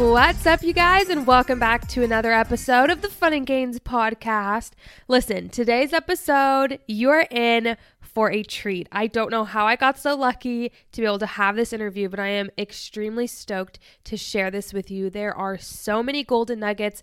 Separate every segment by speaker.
Speaker 1: What's up, you guys, and welcome back to another episode of the Fun and Gains podcast. Listen, today's episode, you're in for a treat. I don't know how I got so lucky to be able to have this interview, but I am extremely stoked to share this with you. There are so many golden nuggets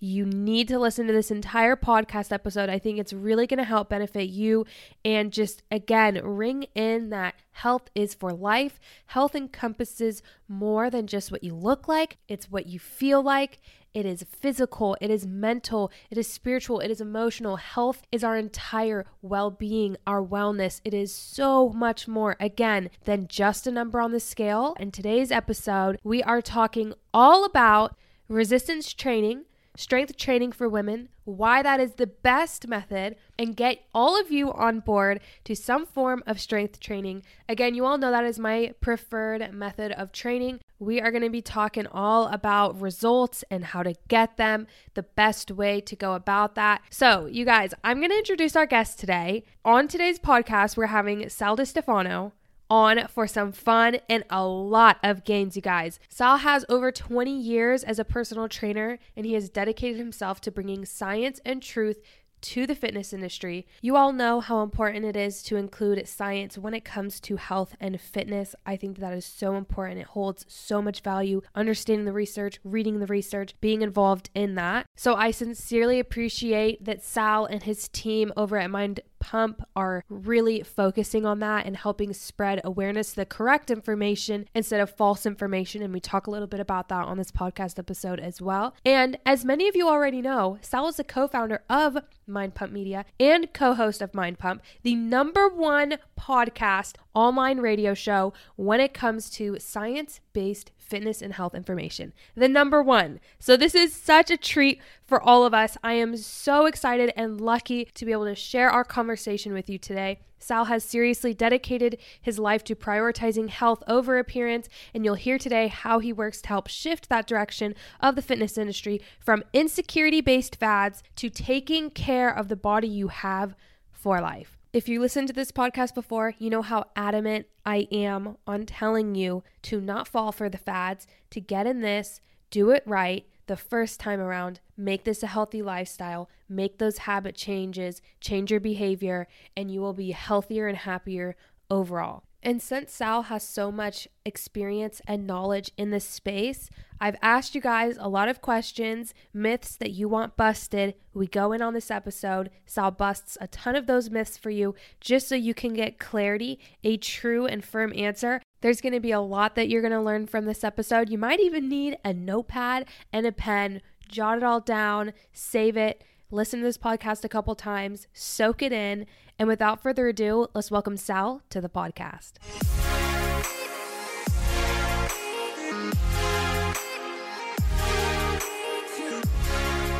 Speaker 1: you need to listen to this entire podcast episode. I think it's really going to help benefit you and just, again, ring in that health is for life. Health encompasses more than just what you look like, it's what you feel like. It is physical, it is mental, it is spiritual, it is emotional. Health is our entire well being, our wellness. It is so much more, again, than just a number on the scale. In today's episode, we are talking all about resistance training strength training for women, why that is the best method, and get all of you on board to some form of strength training. Again, you all know that is my preferred method of training. We are going to be talking all about results and how to get them, the best way to go about that. So, you guys, I'm going to introduce our guest today. On today's podcast, we're having Sal Stefano on for some fun and a lot of gains, you guys. Sal has over 20 years as a personal trainer, and he has dedicated himself to bringing science and truth to the fitness industry. You all know how important it is to include science when it comes to health and fitness. I think that is so important. It holds so much value, understanding the research, reading the research, being involved in that. So I sincerely appreciate that Sal and his team over at Mind Pump are really focusing on that and helping spread awareness to the correct information instead of false information. And we talk a little bit about that on this podcast episode as well. And as many of you already know, Sal is a co founder of Mind Pump Media and co host of Mind Pump, the number one podcast online radio show when it comes to science based fitness and health information. The number one. So, this is such a treat for all of us. I am so excited and lucky to be able to share our conversation with you today. Sal has seriously dedicated his life to prioritizing health over appearance, and you'll hear today how he works to help shift that direction of the fitness industry from insecurity based fads to taking care of the body you have for life. If you listened to this podcast before, you know how adamant I am on telling you to not fall for the fads, to get in this, do it right the first time around, make this a healthy lifestyle, make those habit changes, change your behavior, and you will be healthier and happier overall. And since Sal has so much experience and knowledge in this space, I've asked you guys a lot of questions, myths that you want busted. We go in on this episode. Sal busts a ton of those myths for you just so you can get clarity, a true and firm answer. There's going to be a lot that you're going to learn from this episode. You might even need a notepad and a pen. Jot it all down, save it, listen to this podcast a couple times, soak it in, and without further ado, let's welcome Sal to the podcast.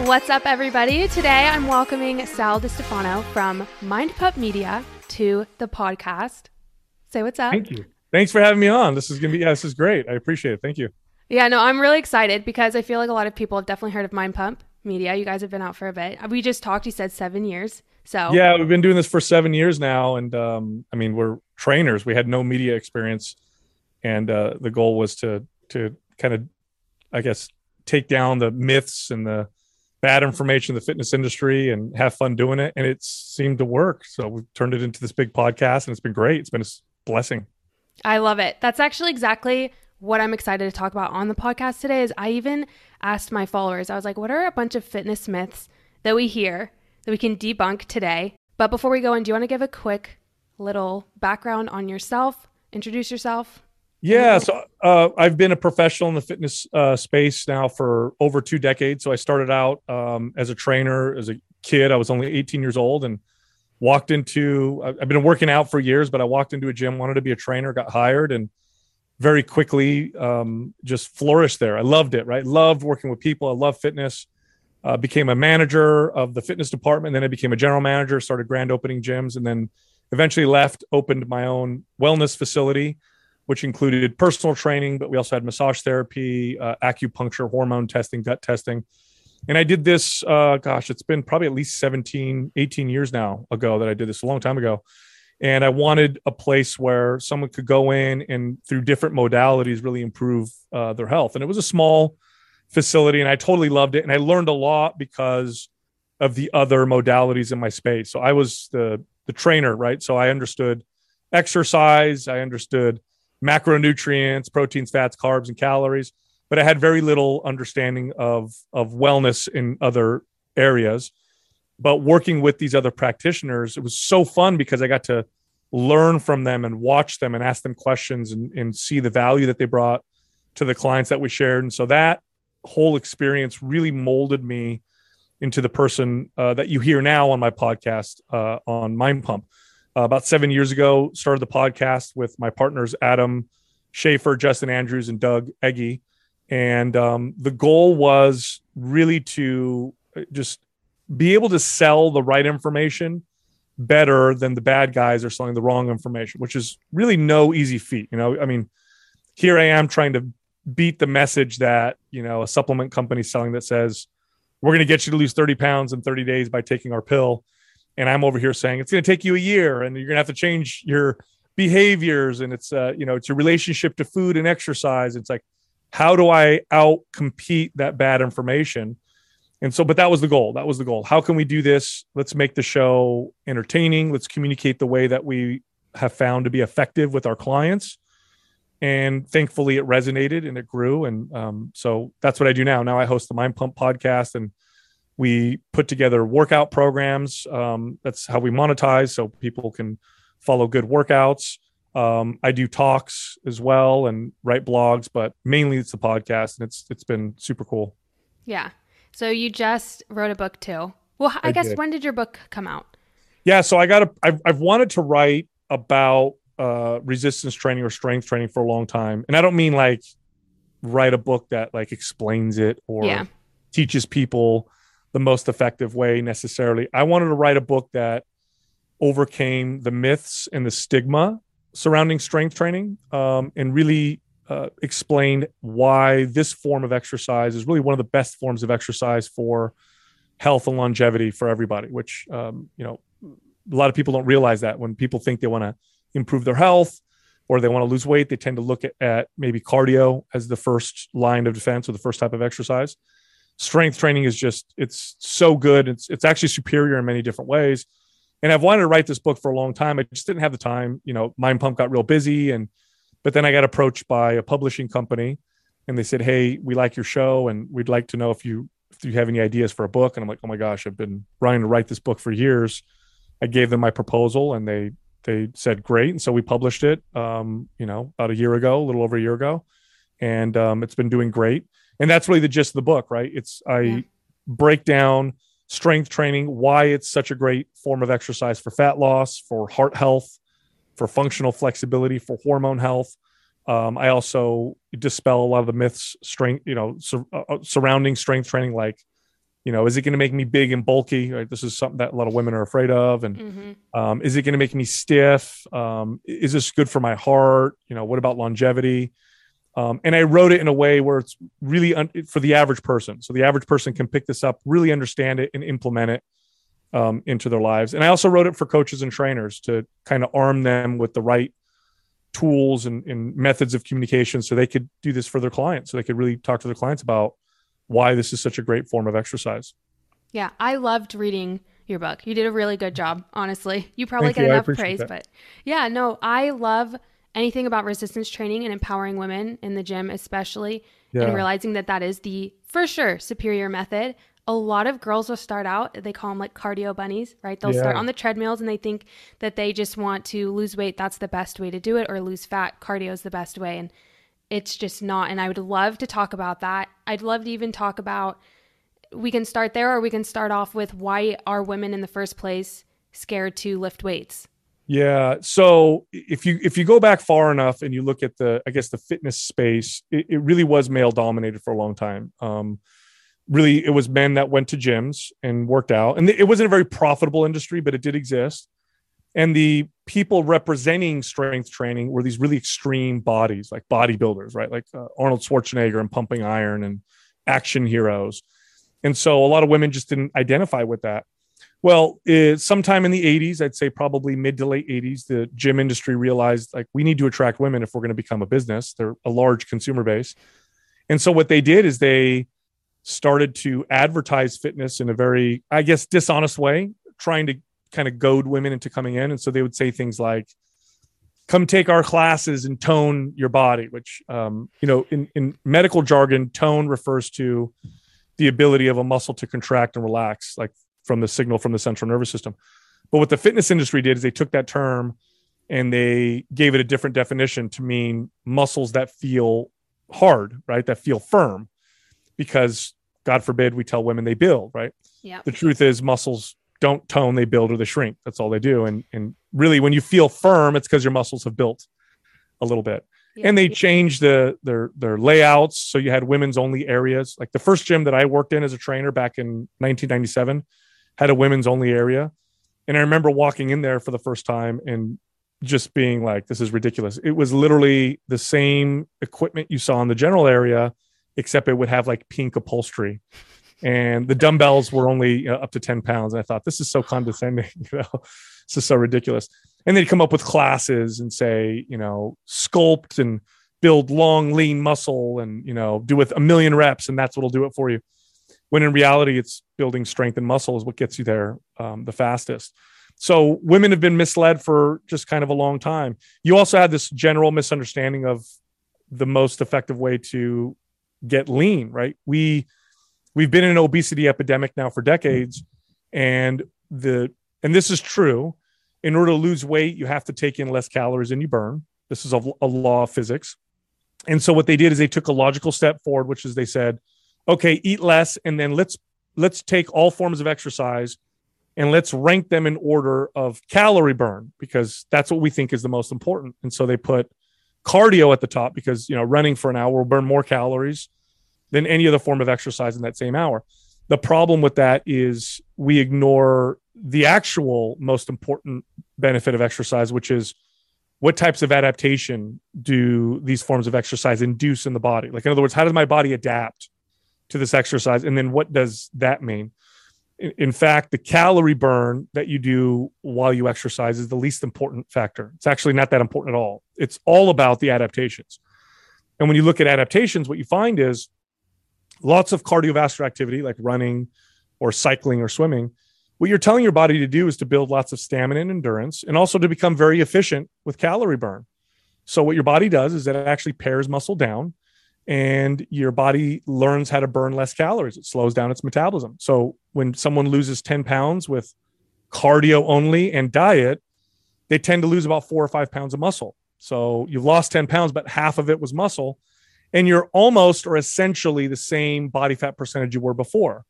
Speaker 1: What's up, everybody? Today I'm welcoming Sal Stefano from Mind Pump Media to the podcast. Say what's up.
Speaker 2: Thank you. Thanks for having me on. This is gonna be yeah, this is great. I appreciate it. Thank you.
Speaker 1: Yeah, no, I'm really excited because I feel like a lot of people have definitely heard of Mind Pump Media. You guys have been out for a bit. We just talked. You said seven years. So
Speaker 2: yeah, we've been doing this for seven years now, and um, I mean we're trainers. We had no media experience, and uh, the goal was to to kind of I guess, take down the myths and the bad information in the fitness industry and have fun doing it. And it seemed to work. So we turned it into this big podcast and it's been great. It's been a blessing.
Speaker 1: I love it. That's actually exactly what I'm excited to talk about on the podcast today is I even asked my followers, I was like, what are a bunch of fitness myths that we hear that we can debunk today? But before we go in, do you want to give a quick little background on yourself? Introduce yourself.
Speaker 2: Yeah, so uh, I've been a professional in the fitness uh, space now for over two decades. So I started out um, as a trainer as a kid. I was only 18 years old and walked into. I've been working out for years, but I walked into a gym, wanted to be a trainer, got hired, and very quickly um, just flourished there. I loved it. Right, loved working with people. I love fitness. Uh, became a manager of the fitness department. Then I became a general manager. Started grand opening gyms, and then eventually left. Opened my own wellness facility which included personal training, but we also had massage therapy, uh, acupuncture, hormone testing, gut testing. And I did this, uh, gosh, it's been probably at least 17, 18 years now ago that I did this a long time ago. And I wanted a place where someone could go in and through different modalities really improve uh, their health. And it was a small facility and I totally loved it. And I learned a lot because of the other modalities in my space. So I was the, the trainer, right? So I understood exercise, I understood macronutrients, proteins, fats, carbs, and calories. But I had very little understanding of of wellness in other areas. But working with these other practitioners, it was so fun because I got to learn from them and watch them and ask them questions and, and see the value that they brought to the clients that we shared. And so that whole experience really molded me into the person uh, that you hear now on my podcast uh, on Mind Pump uh, about seven years ago. Started the podcast with my partners Adam Schafer, Justin Andrews, and Doug Egge, and um, the goal was really to uh, just be able to sell the right information better than the bad guys are selling the wrong information, which is really no easy feat. You know, I mean, here I am trying to beat the message that you know a supplement company selling that says we're going to get you to lose 30 pounds in 30 days by taking our pill and I'm over here saying it's going to take you a year and you're going to have to change your behaviors and it's uh, you know it's your relationship to food and exercise. It's like how do I out compete that bad information? And so, but that was the goal. That was the goal. How can we do this? Let's make the show entertaining. Let's communicate the way that we have found to be effective with our clients. And thankfully, it resonated and it grew. And um, so that's what I do now. Now I host the Mind Pump podcast and we put together workout programs. Um, that's how we monetize, so people can follow good workouts. Um, I do talks as well and write blogs, but mainly it's the podcast, and it's it's been super cool.
Speaker 1: Yeah. So you just wrote a book too. Well, I, I guess did. when did your book come out?
Speaker 2: Yeah, so I got a. I've, I've wanted to write about uh, resistance training or strength training for a long time, and I don't mean like write a book that like explains it or yeah. teaches people the most effective way necessarily. I wanted to write a book that overcame the myths and the stigma surrounding strength training um, and really uh, explained why this form of exercise is really one of the best forms of exercise for health and longevity for everybody, which, um, you know, a lot of people don't realize that when people think they want to improve their health or they want to lose weight, they tend to look at, at maybe cardio as the first line of defense or the first type of exercise strength training is just it's so good. It's it's actually superior in many different ways. And I've wanted to write this book for a long time. I just didn't have the time. You know, Mind Pump got real busy, and but then I got approached by a publishing company, and they said, "Hey, we like your show, and we'd like to know if you if you have any ideas for a book." And I'm like, "Oh my gosh, I've been trying to write this book for years." I gave them my proposal, and they they said great, and so we published it. Um, you know, about a year ago, a little over a year ago, and um, it's been doing great and that's really the gist of the book right it's i yeah. break down strength training why it's such a great form of exercise for fat loss for heart health for functional flexibility for hormone health. Um, i also dispel a lot of the myths strength you know sur- uh, uh surrounding strength training like you know is it going to make me big and bulky? Right this is something that a lot of women are afraid of and mm-hmm. um, is it going to make me stiff? Um, is this good for my heart? You know what about longevity? Um, and I wrote it in a way where it's really un- for the average person. So the average person can pick this up, really understand it, and implement it um, into their lives. And I also wrote it for coaches and trainers to kind of arm them with the right tools and, and methods of communication so they could do this for their clients so they could really talk to their clients about why this is such a great form of exercise
Speaker 1: yeah i loved reading your book you did a really good job honestly you probably Thank get you. enough praise that. but yeah no i love anything about resistance training and empowering women in the gym especially yeah. and realizing that that is the for sure superior method a lot of girls will start out they call them like cardio bunnies right they'll yeah. start on the treadmills and they think that they just want to lose weight that's the best way to do it or lose fat cardio is the best way and it's just not and i would love to talk about that i'd love to even talk about we can start there or we can start off with why are women in the first place scared to lift weights
Speaker 2: yeah. So if you if you go back far enough and you look at the I guess the fitness space, it, it really was male dominated for a long time. Um, really, it was men that went to gyms and worked out, and it wasn't a very profitable industry, but it did exist. And the people representing strength training were these really extreme bodies, like bodybuilders, right? Like uh, Arnold Schwarzenegger and pumping iron and action heroes. And so a lot of women just didn't identify with that. Well, it, sometime in the 80s, I'd say probably mid to late 80s, the gym industry realized like we need to attract women if we're going to become a business. They're a large consumer base. And so what they did is they started to advertise fitness in a very, I guess, dishonest way, trying to kind of goad women into coming in. And so they would say things like, come take our classes and tone your body, which, um, you know, in, in medical jargon, tone refers to the ability of a muscle to contract and relax, like from the signal from the central nervous system. But what the fitness industry did is they took that term and they gave it a different definition to mean muscles that feel hard, right? That feel firm. Because God forbid we tell women they build, right?
Speaker 1: Yeah.
Speaker 2: The truth is muscles don't tone, they build or they shrink. That's all they do. And and really when you feel firm, it's because your muscles have built a little bit. Yeah. And they changed the their their layouts. So you had women's only areas. Like the first gym that I worked in as a trainer back in 1997 had a women's only area. And I remember walking in there for the first time and just being like, this is ridiculous. It was literally the same equipment you saw in the general area, except it would have like pink upholstery. And the dumbbells were only uh, up to 10 pounds. And I thought, this is so condescending, you know, this is so ridiculous. And they'd come up with classes and say, you know, sculpt and build long, lean muscle and, you know, do with a million reps, and that's what'll do it for you when in reality it's building strength and muscle is what gets you there um, the fastest so women have been misled for just kind of a long time you also had this general misunderstanding of the most effective way to get lean right? We we've been in an obesity epidemic now for decades and the and this is true. In order to lose weight you have to take in less calories than you burn. This is a, a law of physics. And so what they did is they took a logical step forward which is they said okay, eat less, and then let's let's take all forms of exercise and let's rank them in order of calorie burn because that's what we think is the most important. And so they put cardio at the top because you know running for an hour will burn more calories than any other form of exercise in that same hour. The problem with that is we ignore the actual most important benefit of exercise, which is what types of adaptation do these forms of exercise induce in the body? Like, in other words, how does my body adapt to this exercise and then what does that mean in, fact the calorie burn that you do while you exercise is the least important factor it's actually not that important at all it's all about the adaptations and when you look at adaptations what you find is lots of cardiovascular activity like running or cycling or swimming what you're telling your body to do is to build lots of stamina and endurance and also to become very efficient with calorie burn so what your body does is that it actually pares muscle down and your body learns how to burn less calories. It slows down its metabolism. So when someone loses 10 pounds with cardio only and diet, they tend to lose about four or five pounds of muscle. So you've lost 10 pounds, but half of it was muscle. And you're almost or essentially the same body fat percentage you were before.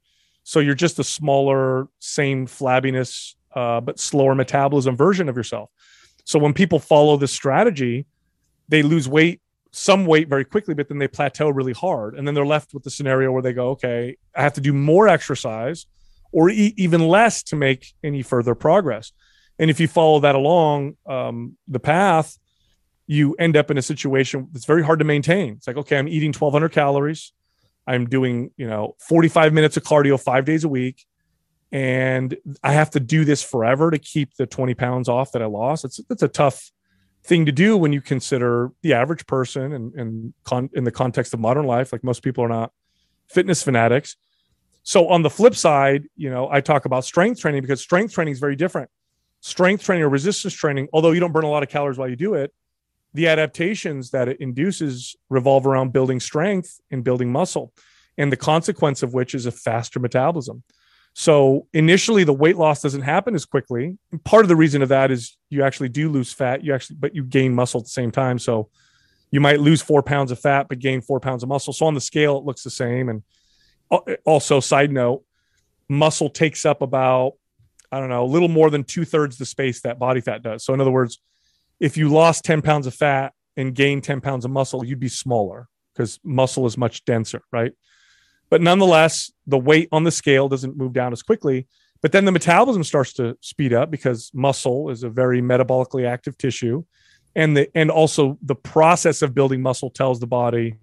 Speaker 2: So you're just a smaller, same flabbiness, uh, but slower metabolism version of yourself. So when people follow this strategy, they lose weight some weight very quickly, but then they plateau really hard. And then they're left with the scenario where they go, okay, I have to do more exercise or eat even less to make any further progress. And if you follow that along um, the path, you end up in a situation that's very hard to maintain. It's like, okay, I'm eating 1200 calories. I'm doing, you know, 45 minutes of cardio five days a week. And I have to do this forever to keep the 20 pounds off that I lost. It's, it's a tough thing to do when you consider the average person and, and con- in the context of modern life. Like most people are not fitness fanatics. So on the flip side, you know, I talk about strength training because strength training is very different. Strength training or resistance training, although you don't burn a lot of calories while you do it, the adaptations that it induces revolve around building strength and building muscle, and the consequence of which is a faster metabolism. So initially, the weight loss doesn't happen as quickly. And part of the reason of that is you actually do lose fat. You actually, but you gain muscle at the same time. So you might lose four pounds of fat, but gain four pounds of muscle. So on the scale, it looks the same. And Uh, also, side note, muscle takes up about I don't know a little more than two thirds the space that body fat does. So in other words, if you lost 10 pounds of fat and gained 10 pounds of muscle, you'd be smaller because muscle is much denser, right? But nonetheless, the weight on the scale doesn't move down as quickly. But then the metabolism starts to speed up because muscle is a very metabolically active tissue. And the and also the process of building muscle tells the body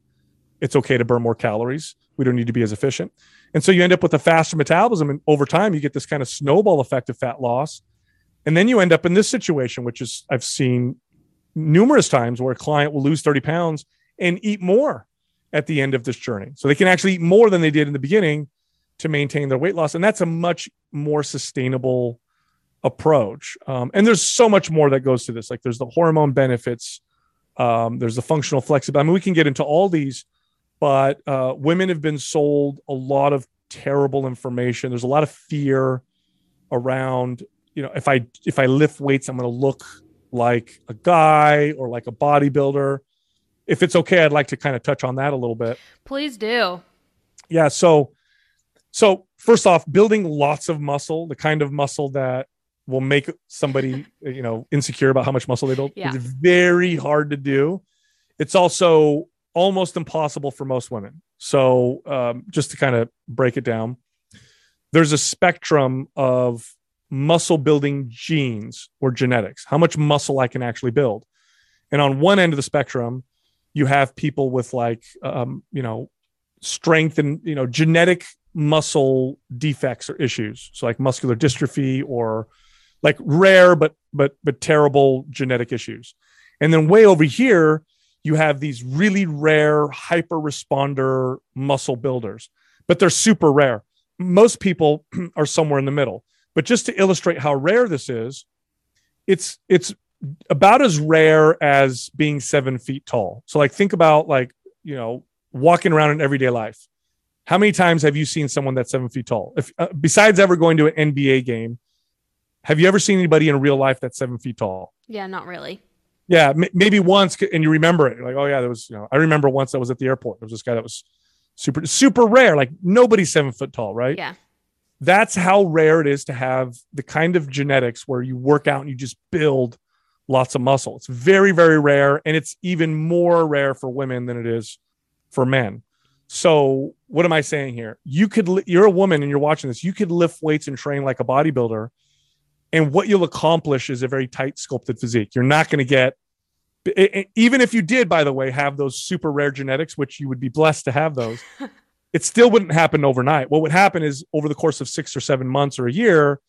Speaker 2: it's okay to burn more calories. We don't need to be as efficient. And so you end up with a faster metabolism. And over time, you get this kind of snowball effect of fat loss. And then you end up in this situation, which is I've seen numerous times where a client will lose 30 pounds and eat more at the end of this journey. So they can actually eat more than they did in the beginning to maintain their weight loss. And that's a much more sustainable approach. Um, and there's so much more that goes to this. Like there's the hormone benefits, um, there's the functional flexibility. I mean, we can get into all these, but uh, women have been sold a lot of terrible information. There's a lot of fear around, you know, if I if I lift weights, I'm going to look like a guy or like a bodybuilder if it's okay, I'd like to kind of touch on that a little bit.
Speaker 1: Please do.
Speaker 2: Yeah. So, so first off, building lots of muscle, the kind of muscle that will make somebody, you know, insecure about how much muscle they build,
Speaker 1: yeah.
Speaker 2: is very hard to do. It's also almost impossible for most women. So, um, just to kind of break it down, there's a spectrum of muscle building genes or genetics, how much muscle I can actually build. And on one end of the spectrum, you have people with like um, you know strength and you know genetic muscle defects or issues so like muscular dystrophy or like rare but but but terrible genetic issues and then way over here you have these really rare hyper responder muscle builders but they're super rare most people are somewhere in the middle but just to illustrate how rare this is it's it's about as rare as being seven feet tall. So, like, think about like you know walking around in everyday life. How many times have you seen someone that's seven feet tall? If uh, besides ever going to an NBA game, have you ever seen anybody in real life that's seven feet tall?
Speaker 1: Yeah, not really.
Speaker 2: Yeah, m- maybe once, and you remember it. You're like, oh yeah, there was. You know, I remember once I was at the airport. There was this guy that was super super rare. Like nobody's seven foot tall, right?
Speaker 1: Yeah.
Speaker 2: That's how rare it is to have the kind of genetics where you work out and you just build lots of muscle. It's very, very rare. And it's even more rare for women than it is for men. So, what am I saying here? You could, you're a woman and you're watching this, you could lift weights and train like a bodybuilder. And what you'll accomplish is a very tight sculpted physique. You're not going to get, even if you did, by the way, have those super rare genetics, which you would be blessed to have those, it still wouldn't happen overnight. What would happen is over the course of six or seven months or a year,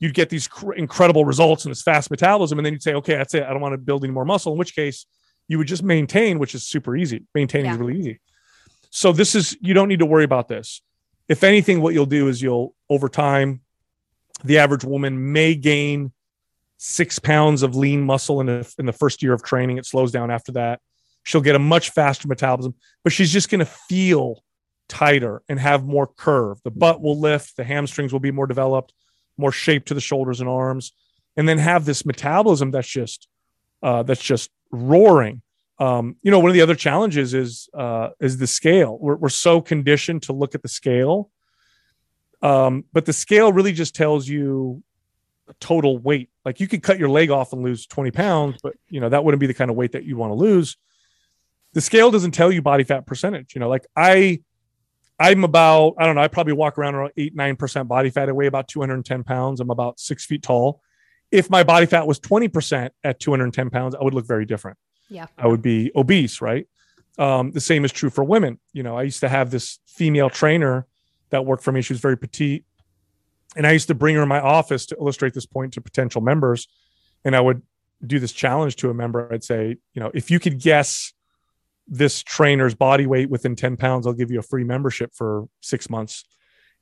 Speaker 2: you'd get these cr- incredible results and this fast metabolism. And then you'd say, okay, that's it. I don't want to build any more muscle. In which case, you would just maintain, which is super easy. Maintaining yeah. is really easy. So this is you don't need to worry about this. If anything, what you'll do is you'll over time, the average woman may gain six pounds of lean muscle in, a, in the first year of training. It slows down after that. She'll get a much faster metabolism, but she's just going to feel tighter and have more curve. The butt will lift, the hamstrings will be more developed more shape to the shoulders and arms, and then have this metabolism that's just uh, that's just roaring. Um, you know, one of the other challenges is uh, is the scale. We're, we're so conditioned to look at the scale, um, but the scale really just tells you total weight. Like you could cut your leg off and lose 20 pounds, but you know that wouldn't be the kind of weight that you want to lose. The scale doesn't tell you body fat percentage. You know, like I I'm about, I don't know, I probably walk around around eight, 9% body fat. I weigh about 210 pounds. I'm about six feet tall. If my body fat was 20% at 210 pounds, I would look very different.
Speaker 1: Yeah.
Speaker 2: I would be obese, right? Um, the same is true for women. You know, I used to have this female trainer that worked for me. She was very petite. And I used to bring her in my office to illustrate this point to potential members. And I would do this challenge to a member, I'd say, you know, if you could guess this trainer's body weight within 10 pounds, I'll give you a free membership for six months.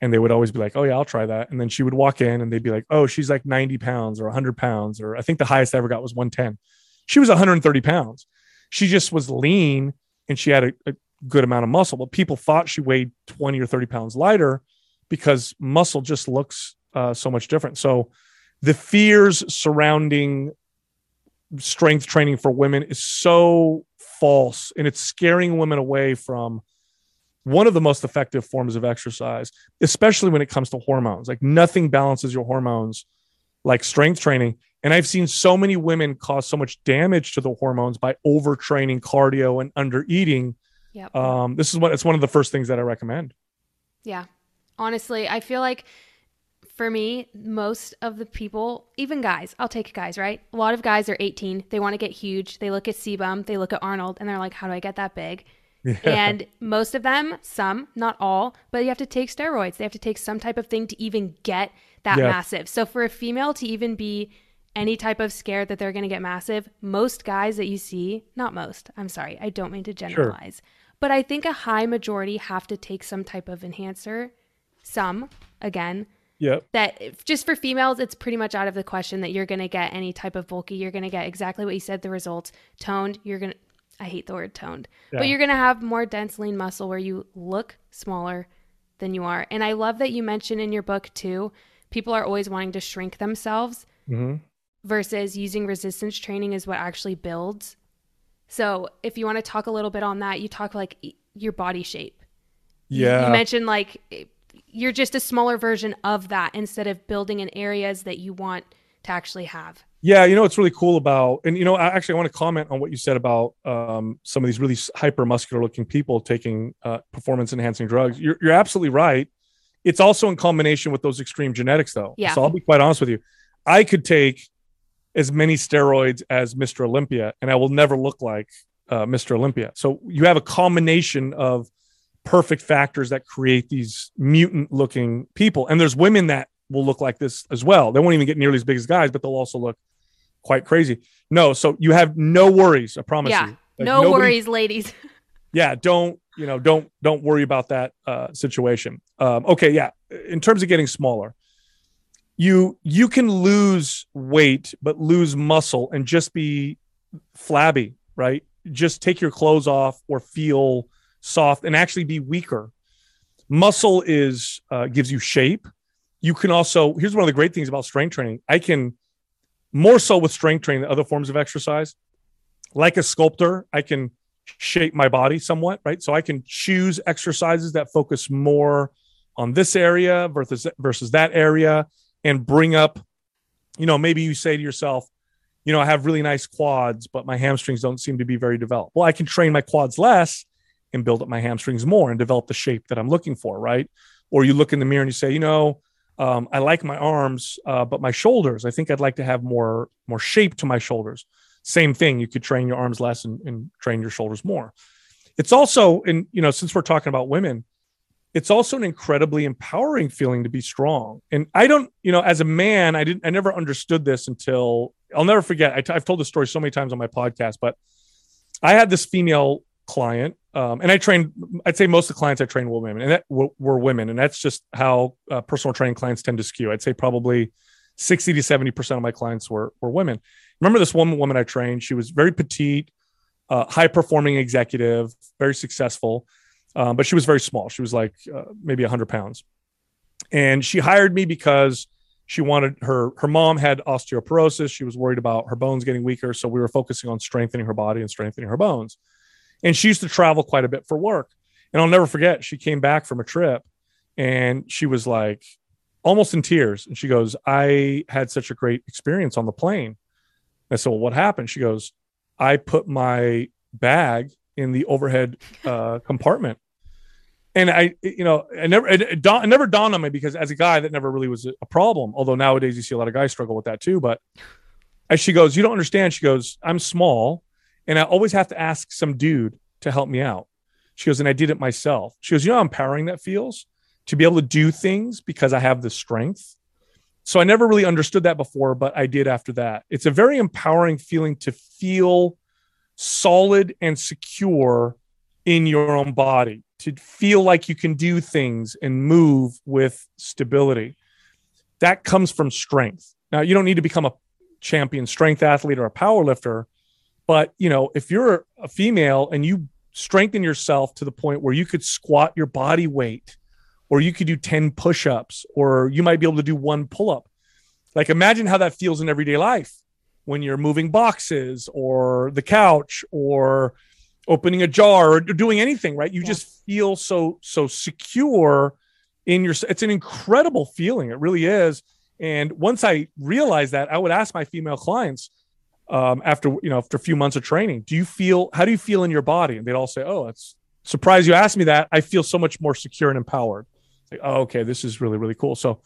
Speaker 2: And they would always be like, oh, yeah, I'll try that. And then she would walk in and they'd be like, oh, she's like 90 pounds or 100 pounds. Or I think the highest I ever got was 110. She was 130 pounds. She just was lean and she had a, a good amount of muscle, but people thought she weighed 20 or 30 pounds lighter because muscle just looks uh, so much different. So the fears surrounding strength training for women is so false and it's scaring women away from one of the most effective forms of exercise, especially when it comes to hormones. Like nothing balances your hormones like strength training. And I've seen so many women cause so much damage to the hormones by overtraining cardio and under eating. Yep. Um, this is what it's one of the first things that I recommend.
Speaker 1: Yeah. Honestly, I feel like for me, most of the people, even guys, I'll take guys, right? A lot of guys are 18. They want to get huge. They look at CBum, they look at Arnold, and they're like, how do I get that big? Yeah. And most of them, some, not all, but you have to take steroids. They have to take some type of thing to even get that yeah. massive. So for a female to even be any type of scared that they're going to get massive, most guys that you see, not most, I'm sorry, I don't mean to generalize, sure. But I think a high majority have to take some type of enhancer. Some, again,
Speaker 2: Yep.
Speaker 1: That just for females, it's pretty much out of the question that you're going to get any type of bulky. You're going to get exactly what you said, the results. Toned, you're going to, I hate the word toned, yeah. but you're going to have more dense, lean muscle where you look smaller than you are. And I love that you mentioned in your book too, people are always wanting to shrink themselves mm-hmm. versus using resistance training is what actually builds. So if you want to talk a little bit on that, you talk like your body shape.
Speaker 2: Yeah.
Speaker 1: You mentioned like you're just a smaller version of that instead of building in areas that you want to actually have.
Speaker 2: Yeah, you know what's really cool about, and you know, I actually I want to comment on what you said about um, some of these really hyper muscular looking people taking uh, performance enhancing drugs. You're, you're absolutely right. It's also in combination with those extreme genetics, though.
Speaker 1: Yeah.
Speaker 2: So I'll be quite honest with you. I could take as many steroids as Mr. Olympia, and I will never look like uh, Mr. Olympia. So you have a combination of perfect factors that create these mutant looking people. And there's women that will look like this as well. They won't even get nearly as big as guys, but they'll also look quite crazy. No, so you have no worries. I promise
Speaker 1: yeah,
Speaker 2: you.
Speaker 1: Like no nobody, worries, ladies.
Speaker 2: yeah, don't you know? Don't don't worry about that uh, situation. Um, okay, yeah. In terms of getting smaller, you you can lose weight but lose muscle and just be flabby, right? Just take your clothes off or feel soft and actually be weaker. Muscle is uh, gives you shape. You can also here's one of the great things about strength training. I can more so with strength training than other forms of exercise. Like a sculptor, I can shape my body somewhat, right? So I can choose exercises that focus more on this area versus versus that area and bring up you know maybe you say to yourself you know i have really nice quads but my hamstrings don't seem to be very developed well i can train my quads less and build up my hamstrings more and develop the shape that I'm looking for, right? Or you look in the mirror and you say, you know, um, I like my arms, uh, but my shoulders, I think I'd like to have more more shape to my shoulders. Same thing, you could train your arms less and, and train your shoulders more. It's also, and you know, since we're talking about women, it's also an incredibly empowering feeling to be strong. And I don't, you know, as a man, I didn't, I never understood this until I'll never forget. i t- I've told this story so many times on my podcast, but I had this female client um, and I trained, I'd say most of the clients I trained were women, and that w- were women, and that's just how uh, personal training clients tend to skew. I'd say probably sixty to seventy percent of my clients were were women. Remember this one woman I trained? She was very petite, uh, high performing executive, very successful, um, but she was very small. She was like uh, maybe hundred pounds, and she hired me because she wanted her her mom had osteoporosis. She was worried about her bones getting weaker, so we were focusing on strengthening her body and strengthening her bones. And she used to travel quite a bit for work. And I'll never forget, she came back from a trip and she was like almost in tears. And she goes, I had such a great experience on the plane. I said, Well, what happened? She goes, I put my bag in the overhead uh, compartment. And I, you know, I never, it, it, it, never dawned on me because as a guy, that never really was a problem. Although nowadays you see a lot of guys struggle with that too. But as she goes, you don't understand. She goes, I'm small and I always have to ask some dude to help me out. She goes, and I did it myself. She goes, you know how empowering that feels to be able to do things because I have the strength. So I never really understood that before, but I did after that. It's a very empowering feeling to feel solid and secure in your own body, to feel like you can do things and move with stability. That comes from strength. Now, you don't need to become a champion strength athlete or a power lifter, but you know, if you're a female and you strengthen yourself to the point where you could squat your body weight or you could do 10 push-ups or you might be able to do one pull-up like imagine how that feels in everyday life when you're moving boxes or the couch or opening a jar or doing anything right? You yeah. just feel so so secure in your it's an incredible feeling. It really is. And once i realized that i would ask my female clients um, after you know after a few months of training do you feel how do you feel in your body? And they'd all say oh it's surprised you asked me that i feel so much more secure and empowered. Like oh okay this is really really cool. So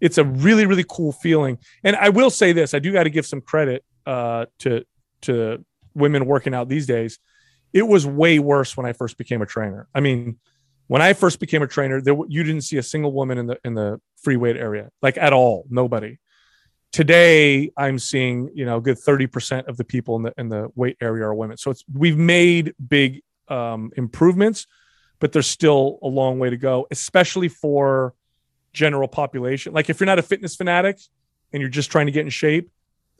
Speaker 2: it's a really really cool feeling. And i will say this i do got to give some credit uh, to to women working out these days it was way worse when i first became a trainer. I mean when i first became a trainer there you didn't see a single woman in the in the free weight area like at all nobody. Today i'm seeing you know a good 30% of the people in the in the weight area are women. So it's we've made big um, improvements but there's still a long way to go especially for general population. Like if you're not a fitness fanatic and you're just trying to get in shape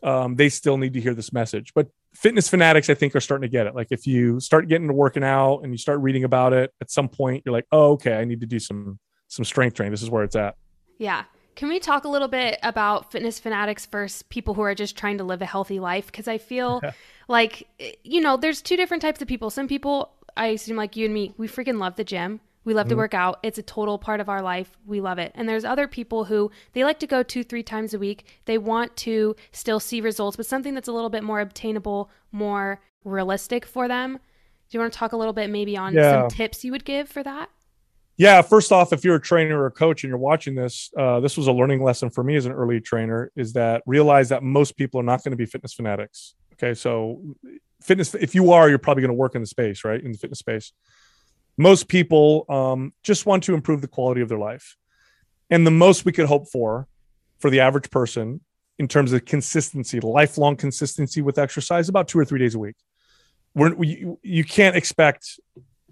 Speaker 2: um, they still need to hear this message. But fitness fanatics i think are starting to get it like if you start getting to working out and you start reading about it at some point you're like oh okay i need to do some some strength training this is where it's at
Speaker 1: yeah can we talk a little bit about fitness fanatics versus people who are just trying to live a healthy life? Because I feel like, eh, you know, there's two different types of people. Some people, I assume like you and me, we freaking love the gym. We love mm-hmm. to work out. It's a total part of our life. We love it. And there's other people who they like to go two, three times a week. They want to still see results, but something that's a little bit more obtainable, more realistic for them. Do you want to talk a little bit maybe on yeah. some tips you would give for that?
Speaker 2: yeah first off if you're a trainer or a coach and you're watching this uh, this was a learning lesson for me as an early trainer is that realize that most people are not going to be fitness fanatics okay so fitness if you are you're probably going to work in the space right in the fitness space most people um, just want to improve the quality of their life and the most we could hope for for the average person in terms of consistency lifelong consistency with exercise about two or three days a week We're, we, you can't expect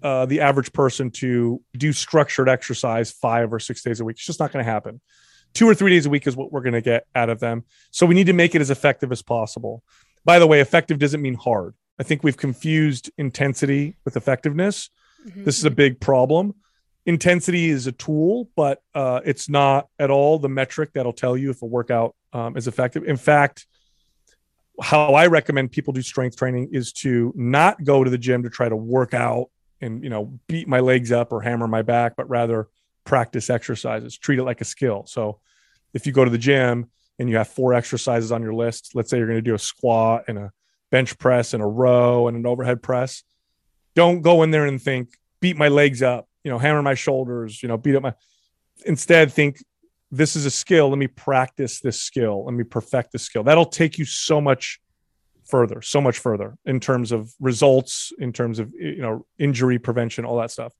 Speaker 2: uh, the average person to do structured exercise five or six days a week. It's just not going to happen. Two or three days a week is what we're going to get out of them. So we need to make it as effective as possible. By the way, effective doesn't mean hard. I think we've confused intensity with effectiveness. Mm-hmm. This is a big problem. Intensity is a tool, but uh, it's not at all the metric that'll tell you if a workout um, is effective. In fact, how I recommend people do strength training is to not go to the gym to try to work out and you know beat my legs up or hammer my back but rather practice exercises treat it like a skill so if you go to the gym and you have four exercises on your list let's say you're going to do a squat and a bench press and a row and an overhead press don't go in there and think beat my legs up you know hammer my shoulders you know beat up my instead think this is a skill let me practice this skill let me perfect this skill that'll take you so much further, so much further in terms of results, in terms of you know injury prevention, all that stuff.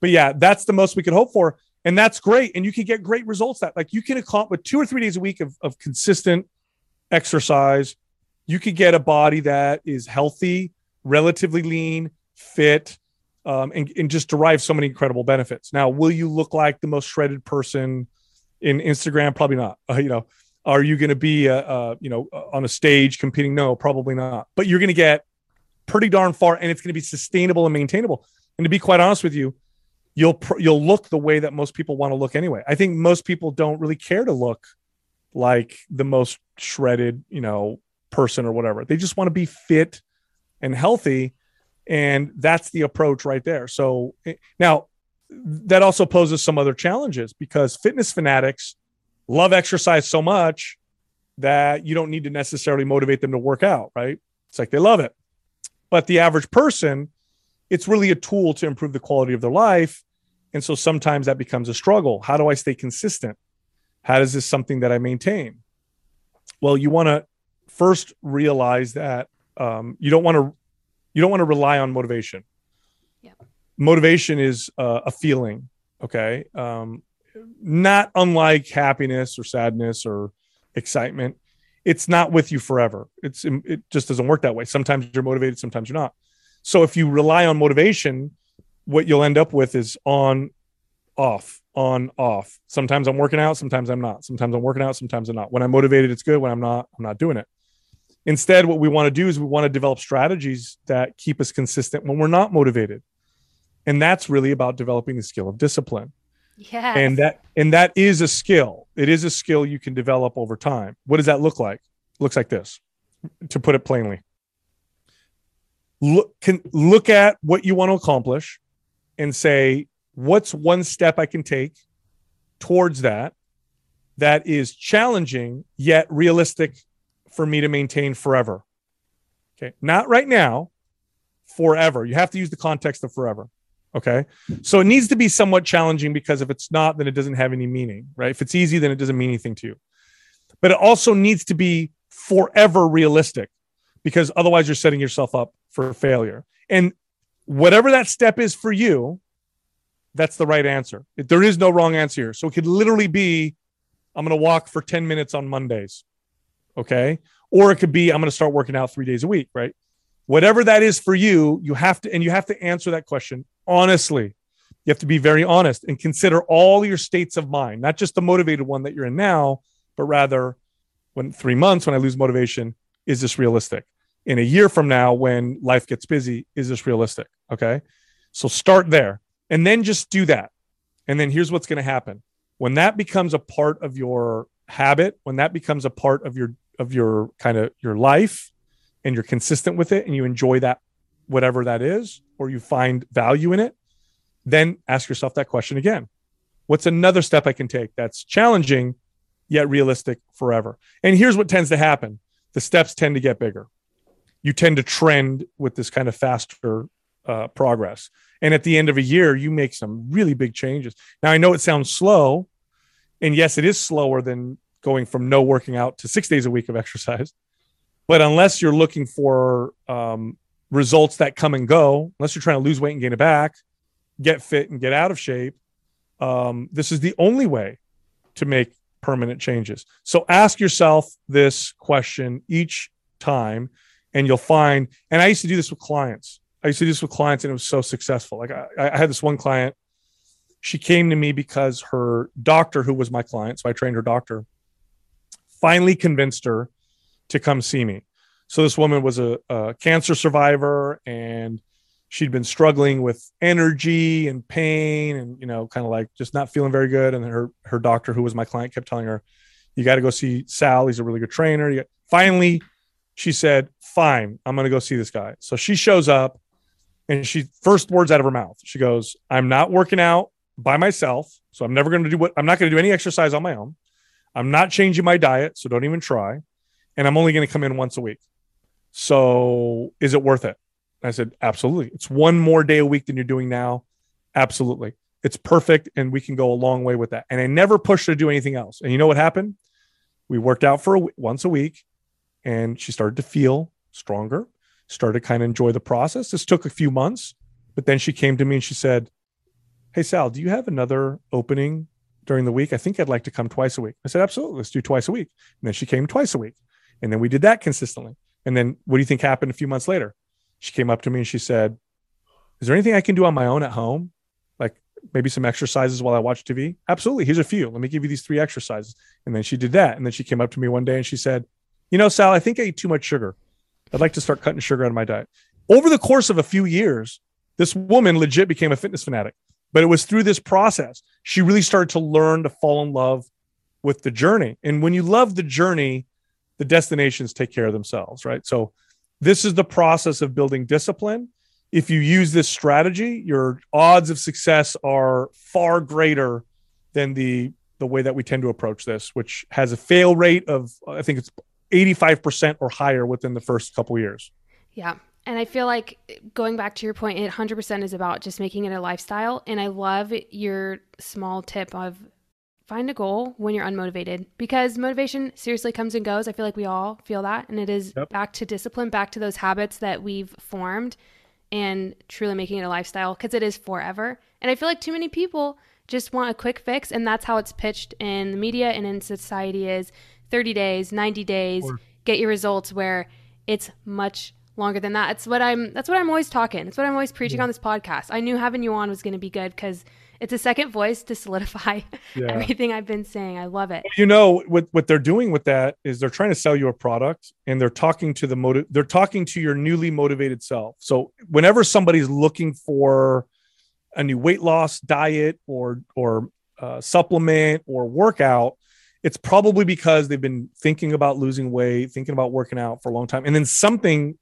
Speaker 2: But yeah, that's the most we could hope for, and that's great. And you can get great results that like you can accomplish two or three days a week of, of consistent exercise. You could get a body that is healthy, relatively lean, fit, um, and, and just derive so many incredible benefits. Now, will you look like the most shredded person in Instagram? Probably not. Uh, you know, are you going to be, uh, uh, you know, uh, on a stage competing? No, probably not. But you're going to get pretty darn far, and it's going to be sustainable and maintainable. And to be quite honest with you, you'll pr- you'll look the way that most people want to look anyway. I think most people don't really care to look like the most shredded, you know, person or whatever. They just want to be fit and healthy, and that's the approach right there. So eh, now that also poses some other challenges because fitness fanatics love exercise so much that you don't need to necessarily motivate them to work out, right? It's like they love it. But the average person, it's really a tool to improve the quality of their life. And so sometimes that becomes a struggle. How do I stay consistent? How is this something that I maintain? Well, you want to first realize that um, you don't want to you don't want to rely on motivation. Yeah. Motivation is uh, a feeling. Okay. Um, not unlike happiness or sadness or excitement, it's not with you forever. It's it just doesn't work that way. Sometimes you're motivated, sometimes you're not. So if you rely on motivation, what you'll end up with is on off, on off. Sometimes I'm working out, sometimes I'm not. Sometimes I'm working out, sometimes I'm not. When I'm motivated, it's good. When I'm not, I'm not doing it. Instead, what we want to do is we want to develop strategies that keep us consistent when we're not motivated. And that's really about developing the skill of discipline.
Speaker 1: Yeah.
Speaker 2: And that and that is a skill. It is a skill you can develop over time. What does that look like? Looks like this. To put it plainly. Look can look at what you want to accomplish and say what's one step I can take towards that that is challenging yet realistic for me to maintain forever. Okay. Not right now, forever. You have to use the context of forever. Okay. So it needs to be somewhat challenging because if it's not, then it doesn't have any meaning, right? If it's easy, then it doesn't mean anything to you. But it also needs to be forever realistic because otherwise you're setting yourself up for failure. And whatever that step is for you, that's the right answer. There is no wrong answer here. So it could literally be I'm going to walk for 10 minutes on Mondays. Okay. Or it could be I'm going to start working out three days a week, right? Whatever that is for you, you have to, and you have to answer that question honestly. You have to be very honest and consider all your states of mind, not just the motivated one that you're in now, but rather when three months, when I lose motivation, is this realistic? In a year from now, when life gets busy, is this realistic? Okay. So start there and then just do that. And then here's what's going to happen. When that becomes a part of your habit, when that becomes a part of your of your kind of your life and you're consistent with it and you enjoy that whatever that is or you find value in it, then ask yourself that question again. What's another step I can take that's challenging yet realistic forever? And here's what tends to happen. The steps tend to get bigger. You tend to trend with this kind of faster uh, progress. And at the end of a year, you make some really big changes. Now, I know it sounds slow. And yes, it is slower than going from no working out to six days a week of exercise. But unless you're looking for um, results that come and go, unless you're trying to lose weight and gain it back, get fit and get out of shape, um, this is the only way to make permanent changes. So ask yourself this question each time, and you'll find. And I used to do this with clients. I used to do this with clients and it was so successful. Like I, I had this one client, she came to me because her doctor, who was my client, so I trained her doctor, finally convinced her to come see me. So this woman was a, a cancer survivor and she'd been struggling with energy and pain and you know kind of like just not feeling very good and her her doctor who was my client kept telling her you got to go see Sal he's a really good trainer finally she said fine I'm going to go see this guy so she shows up and she first words out of her mouth, she goes, I'm not working out by myself. So I'm never going to do what I'm not going to do any exercise on my own. I'm not changing my diet. So don't even try. And I'm only going to come in once a week. So is it worth it? I said, absolutely. It's one more day a week than you're doing now. Absolutely. It's perfect. And we can go a long way with that. And I never pushed her to do anything else. And you know what happened? We worked out for a, once a week and she started to feel stronger started to kind of enjoy the process. This took a few months, but then she came to me and she said, Hey, Sal, do you have another opening during the week? I think I'd like to come twice a week. I said, Absolutely. Let's do twice a week. And then she came twice a week. And then we did that consistently. And then what do you think happened a few months later? She came up to me and she said, Is there anything I can do on my own at home? Like maybe some exercises while I watch TV? Absolutely. Here's a few. Let me give you these three exercises. And then she did that. And then she came up to me one day and she said, You know, Sal, I think I eat too much sugar. I'd like to start cutting sugar out of my diet. Over the course of a few years, this woman legit became a fitness fanatic. But it was through this process she really started to learn to fall in love with the journey. And when you love the journey, the destinations take care of themselves, right? So this is the process of building discipline. If you use this strategy, your odds of success are far greater than the the way that we tend to approach this, which has a fail rate of I think it's 85% or higher within the first couple years.
Speaker 1: Yeah. And I feel like going back to your point, it 100% is about just making it a lifestyle. And I love your small tip of find a goal when you're unmotivated because motivation seriously comes and goes. I feel like we all feel that. And it is yep. back to discipline, back to those habits that we've formed and truly making it a lifestyle because it is forever. And I feel like too many people just want a quick fix and that's how it's pitched in the media and in society is 30 days 90 days or, get your results where it's much longer than that it's what i'm that's what i'm always talking it's what i'm always preaching yeah. on this podcast i knew having you on was going to be good because it's a second voice to solidify yeah. everything I've been saying. I love it.
Speaker 2: You know what what they're doing with that is they're trying to sell you a product and they're talking to the motive they're talking to your newly motivated self. So whenever somebody's looking for a new weight loss diet or or uh, supplement or workout, it's probably because they've been thinking about losing weight, thinking about working out for a long time, and then something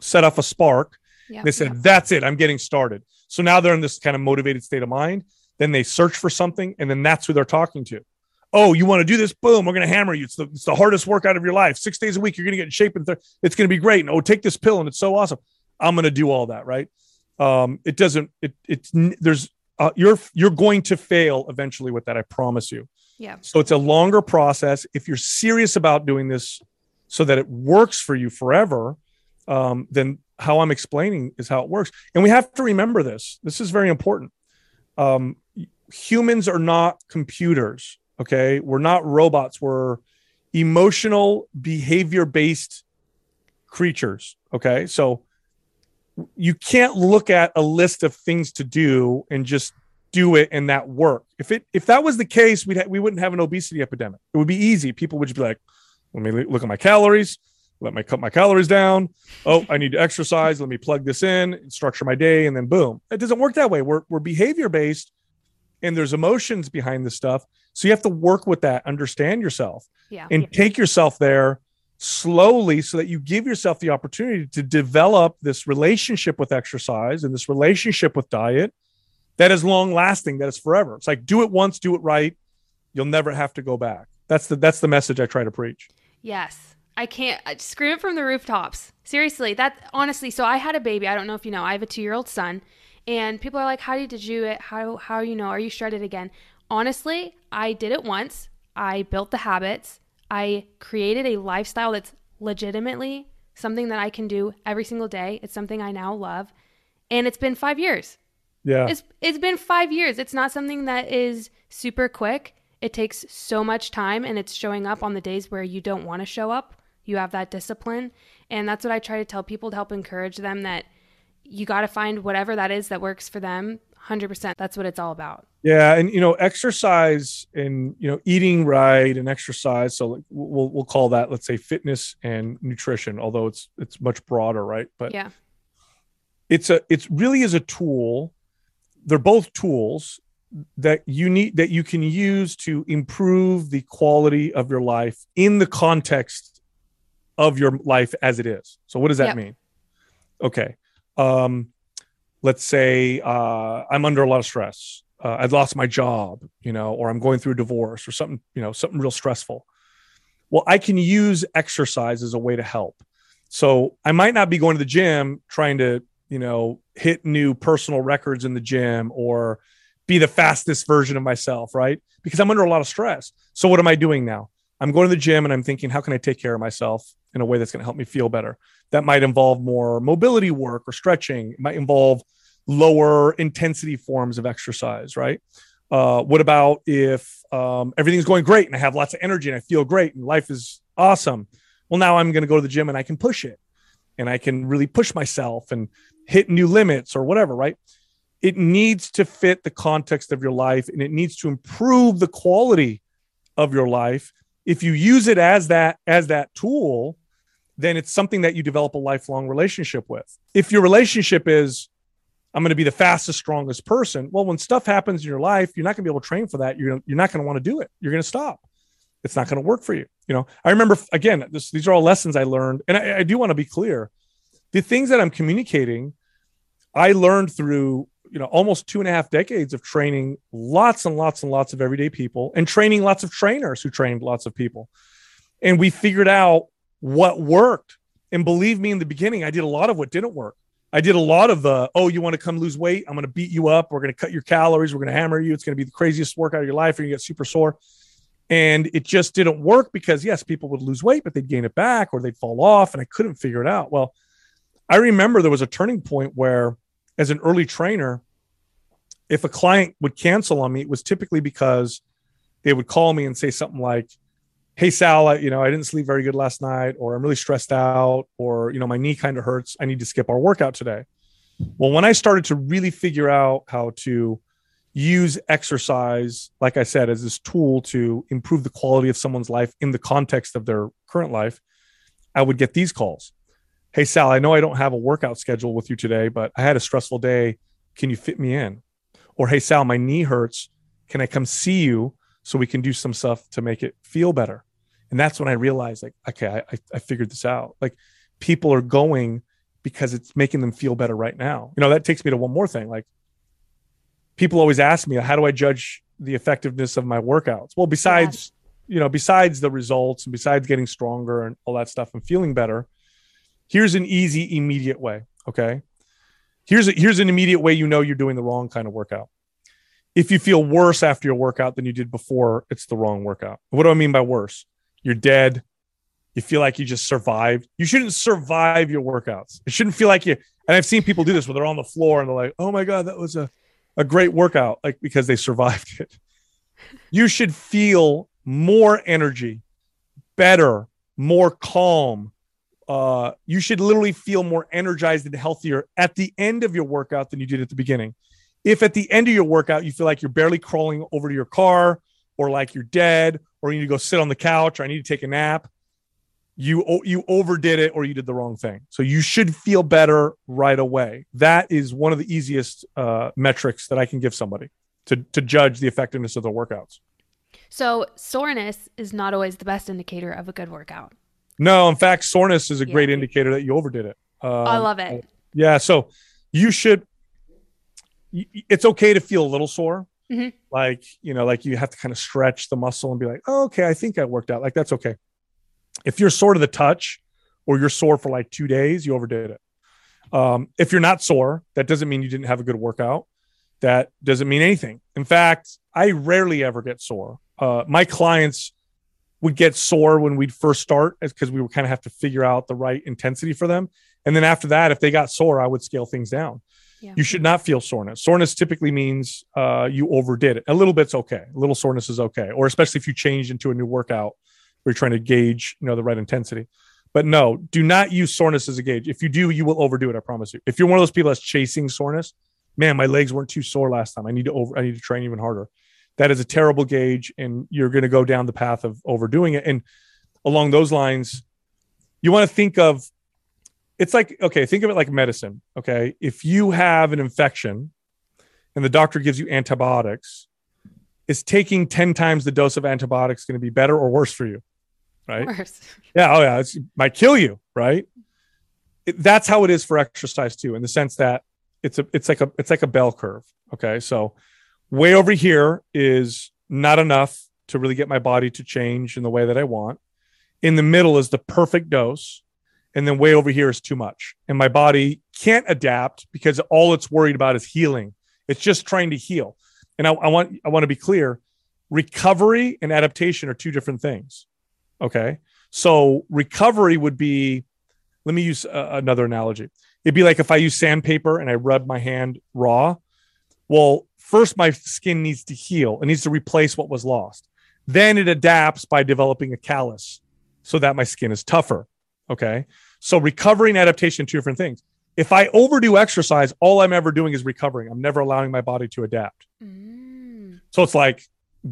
Speaker 2: set off a spark. Yep, they said, yep. "That's it. I'm getting started." So now they're in this kind of motivated state of mind. Then they search for something, and then that's who they're talking to. Oh, you want to do this? Boom, we're going to hammer you. It's the, it's the hardest workout of your life. Six days a week, you're going to get in shape, and th- it's going to be great. And oh, take this pill, and it's so awesome. I'm going to do all that, right? Um, it doesn't. It it's there's uh, you're you're going to fail eventually with that. I promise you.
Speaker 1: Yeah.
Speaker 2: So it's a longer process. If you're serious about doing this, so that it works for you forever, um, then how I'm explaining is how it works. And we have to remember this. This is very important. Um, humans are not computers. Okay. We're not robots. We're emotional, behavior based creatures. Okay. So you can't look at a list of things to do and just do it and that work. If it if that was the case, we'd ha- we wouldn't have an obesity epidemic. It would be easy. People would just be like, let me look at my calories let me cut my calories down. Oh, I need to exercise. Let me plug this in, structure my day, and then boom. It doesn't work that way. We're, we're behavior based and there's emotions behind this stuff. So you have to work with that, understand yourself,
Speaker 1: yeah.
Speaker 2: and
Speaker 1: yeah.
Speaker 2: take yourself there slowly so that you give yourself the opportunity to develop this relationship with exercise and this relationship with diet that is long lasting, that is forever. It's like do it once, do it right. You'll never have to go back. That's the that's the message I try to preach.
Speaker 1: Yes. I can't I scream it from the rooftops. Seriously, that honestly. So I had a baby. I don't know if you know. I have a two year old son, and people are like, "How did you do it? How how you know? Are you shredded again?" Honestly, I did it once. I built the habits. I created a lifestyle that's legitimately something that I can do every single day. It's something I now love, and it's been five years.
Speaker 2: Yeah,
Speaker 1: it's it's been five years. It's not something that is super quick. It takes so much time, and it's showing up on the days where you don't want to show up you have that discipline. And that's what I try to tell people to help encourage them that you got to find whatever that is that works for them. 100%. That's what it's all about.
Speaker 2: Yeah, and you know, exercise and you know, eating right and exercise. So like, we'll we'll call that, let's say, fitness and nutrition. Although it's it's much broader, right? But
Speaker 1: yeah,
Speaker 2: it's a it's really is a tool. They're both tools that you need that you can use to improve the quality of your life in the context of your life as it is. So what does that yep. mean? Okay. Um, let's say uh, I'm under a lot of stress. Uh, I've lost my job, you know, or I'm going through a divorce or something, you know, something real stressful. Well, I can use exercise as a way to help. So I might not be going to the gym trying to, you know, hit new personal records in the gym or be the fastest version of myself, right? Because I'm under a lot of stress. So what am I doing now? I'm going to the gym and I'm thinking, how can I take care of myself in a way that's going to help me feel better? That might involve more mobility work or stretching. It might involve lower intensity forms of exercise, right? Uh, what about if um, everything's going great and I have lots of energy and I feel great and life is awesome? Well, now I'm going to go to the gym and I can push it and I can really push myself and hit new limits or whatever, right? It needs to fit the context of your life and it needs to improve the quality of your life. If you use it as that as that tool then it's something that you develop a lifelong relationship with. If your relationship is i'm going to be the fastest strongest person well when stuff happens in your life you're not going to be able to train for that. You're, you're not going to want to do it. You're going to stop. It's not going to work for you you know? I remember again this, these are all lessons i learned and I, I do want to be clear the things that i'm communicating i learned through you know almost two and a half decades of training lots and lots and lots of everyday people and training lots of trainers who trained lots of people. And we figured out what worked. And believe me in the beginning i did a lot of what didn't work. I did a lot of the oh you want to come lose weight? I'm going to beat you up. We're going to cut your calories. We're going to hammer you. It's going to be the craziest workout of your life. And you get super sore. And it just didn't work because yes people would lose weight but they'd gain it back or they'd fall off and i couldn't figure it out. Well i remember there was a turning point where as an early trainer, if a client would cancel on me, it was typically because they would call me and say something like, Hey Sal, I, you know, I didn't sleep very good last night, or I'm really stressed out, or you know, my knee kind of hurts. I need to skip our workout today. Well, when I started to really figure out how to use exercise, like I said, as this tool to improve the quality of someone's life in the context of their current life, I would get these calls. Hey, Sal, I know I don't have a workout schedule with you today, but I had a stressful day. Can you fit me in? Or, hey, Sal, my knee hurts. Can I come see you so we can do some stuff to make it feel better? And that's when I realized, like, okay, I, I figured this out. Like, people are going because it's making them feel better right now. You know, that takes me to one more thing. Like, people always ask me, how do I judge the effectiveness of my workouts? Well, besides, you know, besides the results and besides getting stronger and all that stuff and feeling better, here's an easy, immediate way. Okay. Here's a, here's an immediate way you know you're doing the wrong kind of workout. If you feel worse after your workout than you did before, it's the wrong workout. What do I mean by worse? You're dead. You feel like you just survived. You shouldn't survive your workouts. It shouldn't feel like you. And I've seen people do this where they're on the floor and they're like, "Oh my god, that was a a great workout," like because they survived it. You should feel more energy, better, more calm, uh, you should literally feel more energized and healthier at the end of your workout than you did at the beginning. If at the end of your workout you feel like you're barely crawling over to your car or like you're dead or you need to go sit on the couch or I need to take a nap, you you overdid it or you did the wrong thing. So you should feel better right away. That is one of the easiest uh, metrics that I can give somebody to to judge the effectiveness of their workouts.
Speaker 1: So soreness is not always the best indicator of a good workout.
Speaker 2: No, in fact, soreness is a yeah. great indicator that you overdid it.
Speaker 1: Um, I love it.
Speaker 2: Yeah, so you should. It's okay to feel a little sore, mm-hmm. like you know, like you have to kind of stretch the muscle and be like, oh, okay, I think I worked out. Like that's okay. If you're sore to the touch, or you're sore for like two days, you overdid it. Um, if you're not sore, that doesn't mean you didn't have a good workout. That doesn't mean anything. In fact, I rarely ever get sore. Uh, my clients would get sore when we'd first start because we would kind of have to figure out the right intensity for them. And then after that, if they got sore, I would scale things down. Yeah. You should not feel soreness. Soreness typically means uh, you overdid it. A little bit's okay. A little soreness is okay, or especially if you change into a new workout where you're trying to gauge, you know, the right intensity. But no, do not use soreness as a gauge. If you do, you will overdo it. I promise you. If you're one of those people that's chasing soreness, man, my legs weren't too sore last time. I need to over. I need to train even harder that is a terrible gauge and you're going to go down the path of overdoing it. And along those lines you want to think of it's like okay think of it like medicine okay? If you have an infection and the doctor gives you antibiotics is taking 10 times the dose of antibiotics going to be better or worse for you right? Worse. yeah oh yeah it might kill you right? It, that's how it is for exercise too in the sense that it's a it's like a it's like a bell curve okay? So Way over here is not enough to really get my body to change in the way that I want. In the middle is the perfect dose. And then way over here is too much. And my body can't adapt because all it's worried about is healing. It's just trying to heal. And I, I want I want to be clear. Recovery and adaptation are two different things. Okay. So recovery would be, let me use uh, another analogy. It'd be like if I use sandpaper and I rub my hand raw. Well, first my skin needs to heal. It needs to replace what was lost. Then it adapts by developing a callus so that my skin is tougher. Okay. So recovery and adaptation, two different things. If I overdo exercise, all I'm ever doing is recovering. I'm never allowing my body to adapt. Mm. So it's like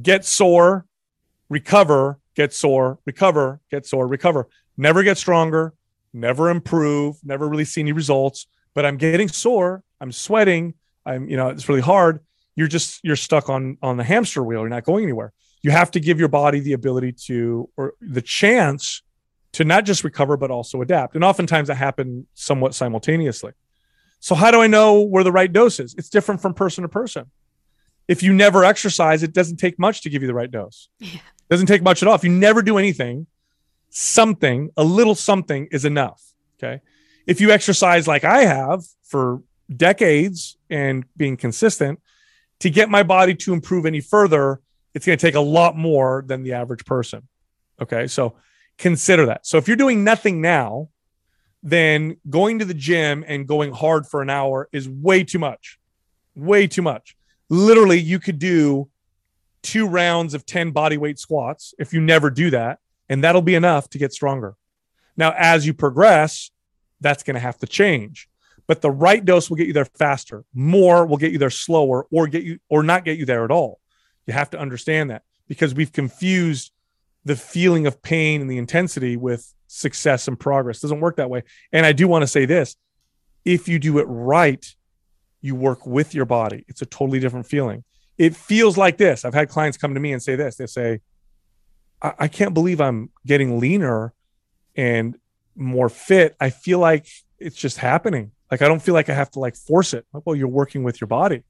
Speaker 2: get sore, recover, get sore, recover, get sore, recover. Never get stronger, never improve, never really see any results. But I'm getting sore, I'm sweating, I'm, you know, it's really hard. You're just you're stuck on on the hamster wheel. You're not going anywhere. You have to give your body the ability to or the chance to not just recover but also adapt. And oftentimes that happen somewhat simultaneously. So how do i know where the right dose is? It's different from person to person. If you never exercise it doesn't take much to give you the right dose. Yeah. it doesn't take much at all. If you never do anything something a little something is enough okay? If you exercise like i have for decades and being consistent to get my body to improve any further, it's going to take a lot more than the average person. Okay. So consider that. So if you're doing nothing now, then going to the gym and going hard for an hour is way too much. Way too much. literally you could do two rounds of 10 body weight squats if you never do that and that'll be enough to get stronger now as you progress that's going to have to change but the right dose will get you there faster. More will get you there slower or get you or not get you there at all. You have to understand that because we've confused the feeling of pain and the intensity with success and progress. It doesn't work that way. And i do want to say this. If you do it right you work with your body. It's a totally different feeling. It feels like this. I've had clients come to me and say this. They say I, I can't believe i'm getting leaner and more fit. I feel like it's just happening like I don't feel like I have to like force it. Like, well, you're working with your body.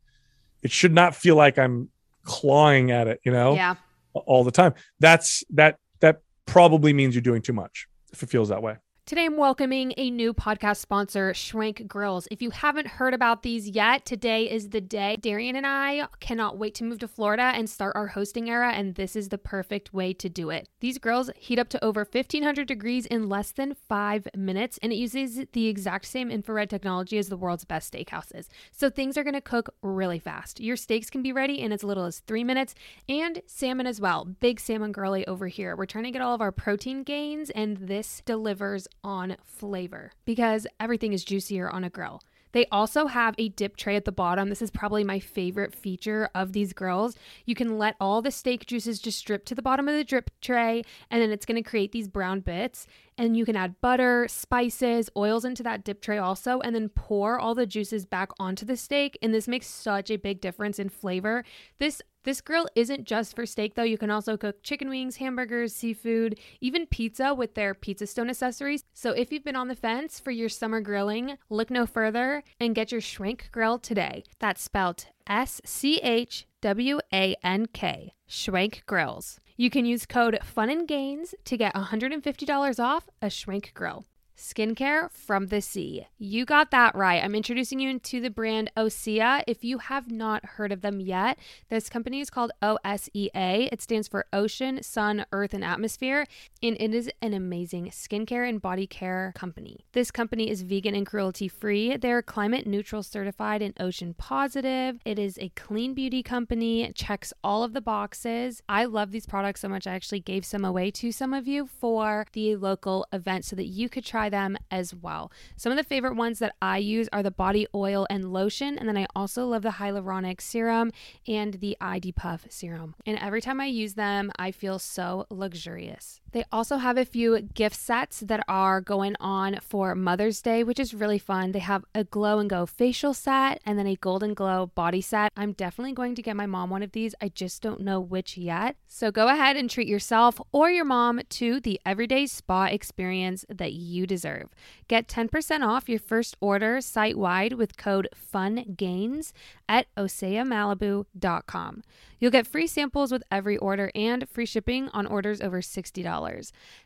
Speaker 2: It should not feel like I'm clawing at it, you know,
Speaker 1: Yeah.
Speaker 2: all the time. That's that that probably means you're doing too much if it feels that way.
Speaker 1: Today, I'm welcoming a new podcast sponsor, Schwank Grills. If you haven't heard about these yet, today is the day. Darian and I cannot wait to move to Florida and start our hosting era, and this is the perfect way to do it. These grills heat up to over 1500 degrees in less than five minutes, and it uses the exact same infrared technology as the world's best steakhouses. So things are going to cook really fast. Your steaks can be ready in as little as three minutes, and salmon as well. Big salmon girly over here. We're trying to get all of our protein gains, and this delivers on flavor because everything is juicier on a grill. They also have a drip tray at the bottom. This is probably my favorite feature of these grills. You can let all the steak juices just drip to the bottom of the drip tray, and then it's going to create these brown bits. And you can add butter, spices, oils into that drip tray also, and then pour all the juices back onto the steak. And this makes such a big difference in flavor. This this grill isn't just for steak though. You can also cook chicken wings, hamburgers, seafood, even pizza with their pizza stone accessories. So if you've been on the fence for your summer grilling, look no further and get your Schwank grill today. That's spelled S C H W A N K. Schwank Grills. You can use code Fun and Gains to get $150 off a Schwank grill. Skincare from the sea. You got that right. I'm introducing you to the brand Osea. If you have not heard of them yet, this company is called OSEA. It stands for Ocean, Sun, Earth, and Atmosphere, and it is an amazing skincare and body care company. This company is vegan and cruelty free. They're climate neutral certified and ocean positive. It is a clean beauty company, it checks all of the boxes. I love these products so much. I actually gave some away to some of you for the local event so that you could try them as well. Some of the favorite ones that I use are the body oil and lotion, and then I also love the hyaluronic serum and the ID Puff serum. And every time I use them, I feel so luxurious. They also have a few gift sets that are going on for Mother's Day, which is really fun. They have a glow and go facial set and then a golden glow body set. I'm definitely going to get my mom one of these. I just don't know which yet. So go ahead and treat yourself or your mom to the everyday spa experience that you deserve. Get 10% off your first order site wide with code FUNGAINS at oseamalibu.com. You'll get free samples with every order and free shipping on orders over $60.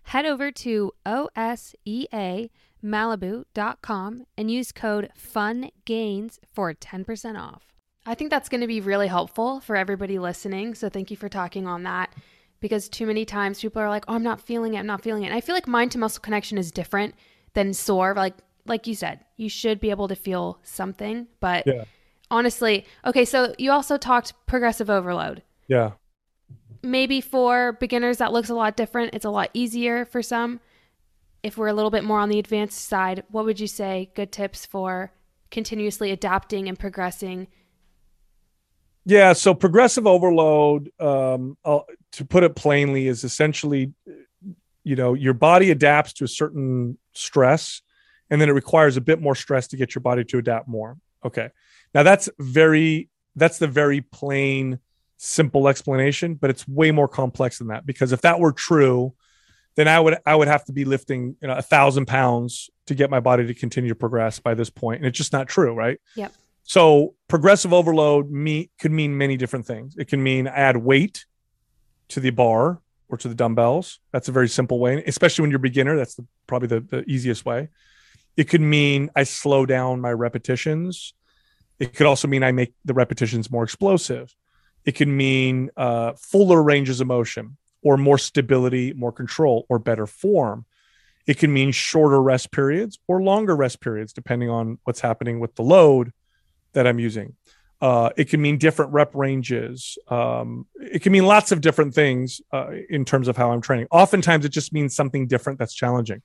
Speaker 1: Head over to oseamalibu.com and use code FUNGAINS for 10% off. I think that's going to be really helpful for everybody listening. So thank you for talking on that because too many times people are like, "Oh, I'm not feeling it. I'm not feeling it." And I feel like mind to muscle connection is different than sore. Like like you said, you should be able to feel something, but
Speaker 2: Yeah.
Speaker 1: honestly, okay, so you also talked progressive overload.
Speaker 2: Yeah.
Speaker 1: Maybe for beginners that looks a lot different. It's a lot easier for some. If we're a little bit more on the advanced side, what would you say good tips for continuously adapting and progressing?
Speaker 2: Yeah. So progressive overload, um, uh, to put it plainly, is essentially, you know, your body adapts to a certain stress, and then it requires a bit more stress to get your body to adapt more. Okay. Now that's very that's the very plain, simple explanation, but it's way more complex than that. Because if that were true, then I would I would have to be lifting you know a thousand pounds to get my body to continue to progress by this point, and it's just not true, right?
Speaker 1: Yep.
Speaker 2: So progressive overload me could mean many different things. It can mean add weight to the bar or to the dumbbells. That's a very simple way, especially when you're a beginner. That's the, probably the, the easiest way. It could mean I slow down my repetitions. It could also mean I make the repetitions more explosive. It can mean uh, fuller ranges of motion or more stability, more control, or better form. It can mean shorter rest periods or longer rest periods, depending on what's happening with the load that I'm using. Uh, it can mean different rep ranges. Um, it can mean lots of different things uh, in terms of how I'm training. Oftentimes, it just means something different that's challenging.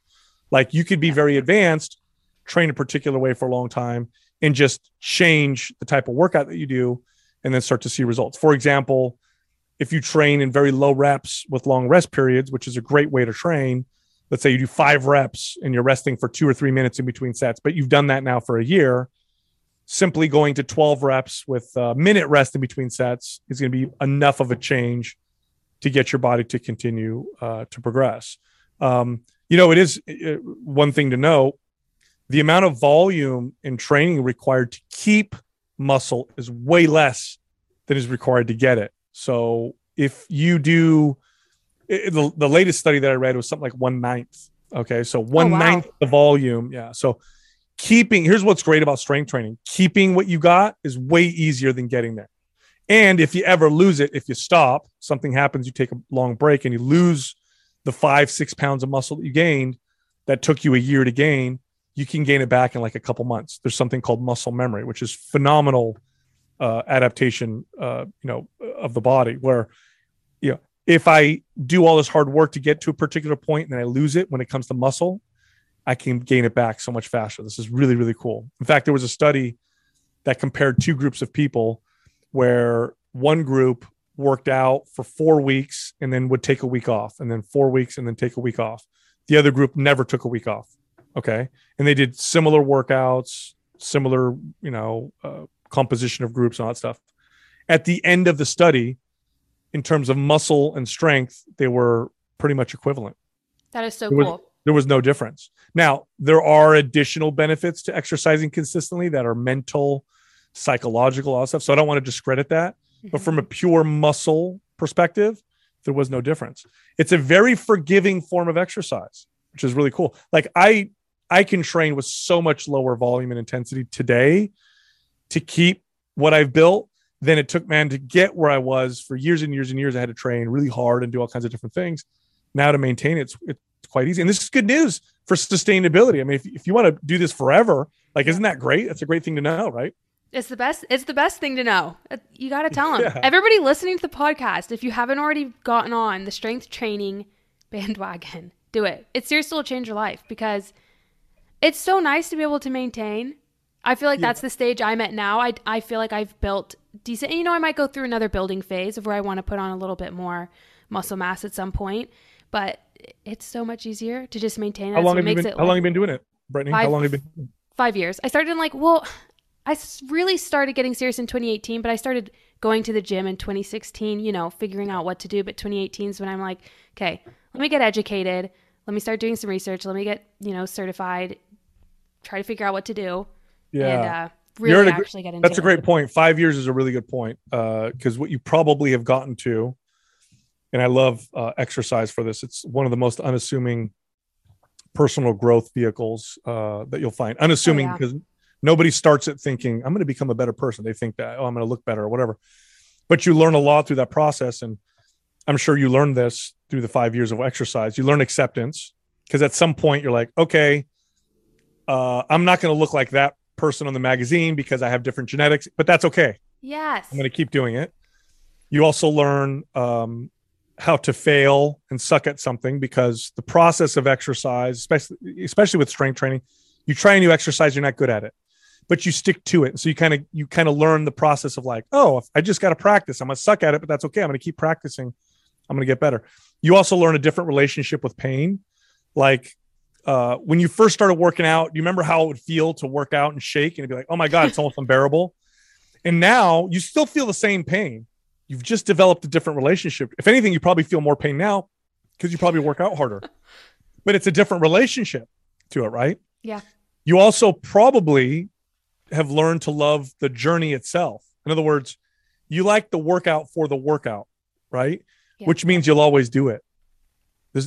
Speaker 2: Like you could be very advanced, train a particular way for a long time, and just change the type of workout that you do, and then start to see results. For example, if you train in very low reps with long rest periods, which is a great way to train, let's say you do five reps and you're resting for two or three minutes in between sets, but you've done that now for a year simply going to 12 reps with a minute rest in between sets is going to be enough of a change to get your body to continue uh, to progress. Um, you know, it is uh, one thing to know the amount of volume in training required to keep muscle is way less than is required to get it. So if you do it, the, the latest study that I read was something like one ninth. Okay. So oh, one oh, wow. ninth the volume. Yeah. So keeping here's what's great about strength training keeping what you got is way easier than getting there and if you ever lose it if you stop something happens you take a long break and you lose the five six pounds of muscle that you gained that took you a year to gain you can gain it back in like a couple months there's something called muscle memory which is phenomenal uh, adaptation uh, you know of the body where you know if i do all this hard work to get to a particular point and then i lose it when it comes to muscle I can gain it back so much faster. This is really, really cool. In fact, there was a study that compared two groups of people where one group worked out for four weeks and then would take a week off, and then four weeks and then take a week off. The other group never took a week off. Okay. And they did similar workouts, similar, you know, uh, composition of groups and all that stuff. At the end of the study, in terms of muscle and strength, they were pretty much equivalent.
Speaker 1: That is so cool
Speaker 2: there was no difference. Now, there are additional benefits to exercising consistently that are mental, psychological, all stuff. So I don't want to discredit that. Mm-hmm. But from a pure muscle perspective, there was no difference. It's a very forgiving form of exercise, which is really cool. Like I I can train with so much lower volume and intensity today to keep what I've built than it took man to get where I was for years and years and years. I had to train really hard and do all kinds of different things. Now to maintain it, it's, quite easy. And this is good news for sustainability. I mean, if, if you want to do this forever, like, isn't that great? That's a great thing to know, right?
Speaker 1: It's the best. It's the best thing to know. Uh, you got to tell them. Yeah. Everybody listening to the podcast, if you haven't already gotten on the strength training bandwagon, do it. It seriously will change your life because it's so nice to be able to maintain. I feel like yeah. that's the stage I'm at now. I, I feel like I've built decent. you know, I might go through another building phase of where I want to put on a little bit more muscle mass at some point. But it's so much easier to just maintain.
Speaker 2: How long, have you, been, how like long you been doing it, Brittany? Five, how long have you been?
Speaker 1: Five years. I started in like, well, I really started getting serious in 2018, but I started going to the gym in 2016, you know, figuring out what to do. But 2018 is when I'm like, okay, let me get educated. Let me start doing some research. Let me get, you know, certified, try to figure out what to do.
Speaker 2: Yeah. And, uh, really a, actually get into That's a great point. Five years is a really good point. Uh, cause what you probably have gotten to and I love uh, exercise for this. It's one of the most unassuming personal growth vehicles uh, that you'll find. Unassuming oh, yeah. because nobody starts it thinking I'm going to become a better person. They think that oh I'm going to look better or whatever. But you learn a lot through that process, and I'm sure you learned this through the five years of exercise. You learn acceptance because at some point you're like, okay, uh, I'm not going to look like that person on the magazine because I have different genetics, but that's okay.
Speaker 1: Yes,
Speaker 2: I'm going to keep doing it. You also learn um, how to fail and suck at something because the process of exercise, especially especially with strength training, you try a new exercise, you're not good at it, but you stick to it. So you kind of you kind of learn the process of like, oh, I just got to practice. I'm gonna suck at it, but that's okay. I'm gonna keep practicing. I'm gonna get better. You also learn a different relationship with pain, like. Uh, when you first started working out, do you remember how it would feel to work out and shake and be like, "Oh my god, it's almost unbearable." And now you still feel the same pain, you've just developed a different relationship. If anything, you probably feel more pain now because you probably work out harder. but it's a different relationship to it, right?
Speaker 1: Yeah.
Speaker 2: You also probably have learned to love the journey itself. In other words, you like the workout for the workout, right? Yeah. Which means you'll always do it.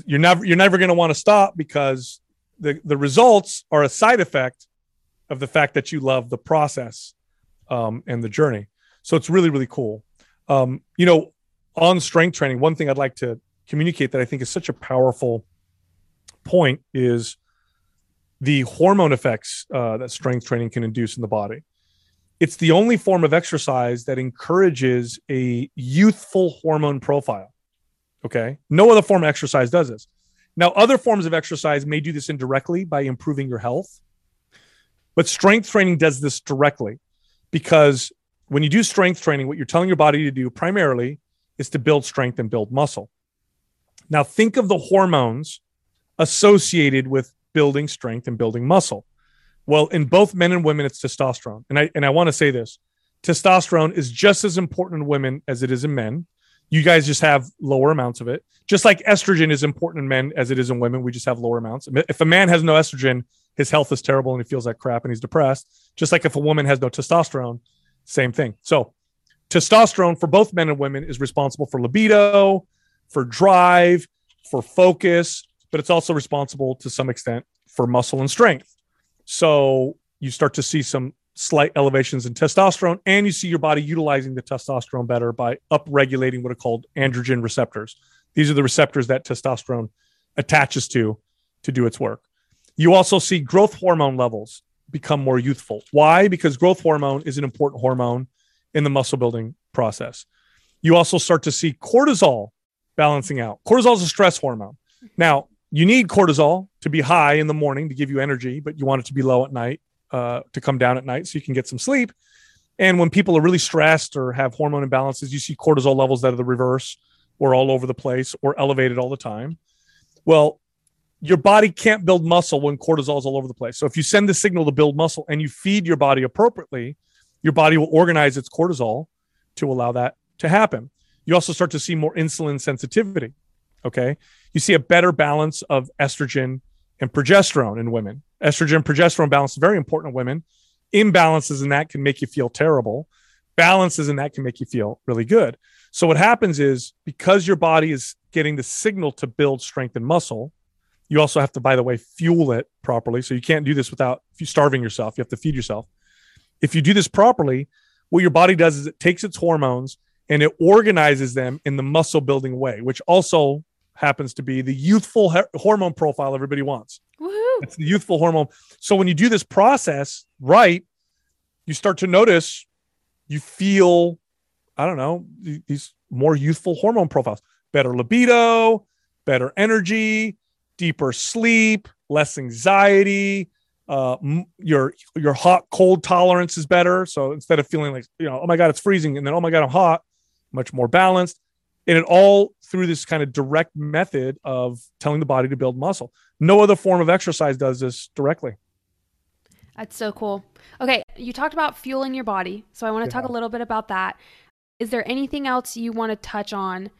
Speaker 2: you're never you're never going to want to stop because the the results are a side effect of the fact that you love the process um, and the journey. So it's really really cool. Um, you know, on strength training, one thing I'd like to communicate that I think is such a powerful point is the hormone effects uh, that strength training can induce in the body. it's the only form of exercise that encourages a youthful hormone profile. Okay. No other form of exercise does this. Now, other forms of exercise may do this indirectly by improving your health, but strength training does this directly because when you do strength training, what you're telling your body to do primarily is to build strength and build muscle. Now, think of the hormones associated with building strength and building muscle. Well, in both men and women, it's testosterone. And I and I want to say this: testosterone is just as important in women as it is in men. You guys just have lower amounts of it. Just like estrogen is important in men as it is in women, we just have lower amounts. If a man has no estrogen, his health is terrible and he feels like crap and he's depressed. Just like if a woman has no testosterone, same thing. So, testosterone for both men and women is responsible for libido, for drive, for focus, but it's also responsible to some extent for muscle and strength. So you start to see some slight elevations in testosterone, and you see your body utilizing the testosterone better by upregulating what are called androgen receptors. These are the receptors that testosterone attaches to to do its work. You also see growth hormone levels become more youthful. Why? Because growth hormone is an important hormone in the muscle building process. You also start to see cortisol balancing out. Cortisol is a stress hormone. Now, you need cortisol to be high in the morning to give you energy, but you want it to be low at night uh, to come down at night so you can get some sleep. And when people are really stressed or have hormone imbalances, you see cortisol levels that are the reverse or all over the place or elevated all the time. Well, your body can't build muscle when cortisol is all over the place. So if you send the signal to build muscle and you feed your body appropriately, your body will organize its cortisol to allow that to happen. You also start to see more insulin sensitivity. Okay. You see a better balance of estrogen and progesterone in women. Estrogen progesterone balance is very important in women. Imbalances in that can make you feel terrible. Balances in that can make you feel really good. So what happens is because your body is getting the signal to build strength and muscle, you also have to, by the way, fuel it properly. So you can't do this without starving yourself. You have to feed yourself. If you do this properly, what your body does is it takes its hormones and it organizes them in the muscle building way, which also happens to be the youthful he- hormone profile everybody wants.
Speaker 1: Woohoo.
Speaker 2: It's the youthful hormone. So when you do this process right, you start to notice you feel, I don't know, these more youthful hormone profiles, better libido, better energy, deeper sleep, less anxiety. Uh, your your hot cold tolerance is better. So instead of feeling like you know, oh my god, it's freezing, and then oh my god, I'm hot, much more balanced and it all through this kind of direct method of telling the body to build muscle. No other form of exercise does this directly.
Speaker 1: That's so cool. Okay, you talked about fueling your body, so I want to yeah. talk a little bit about that. Is there anything else you want to touch on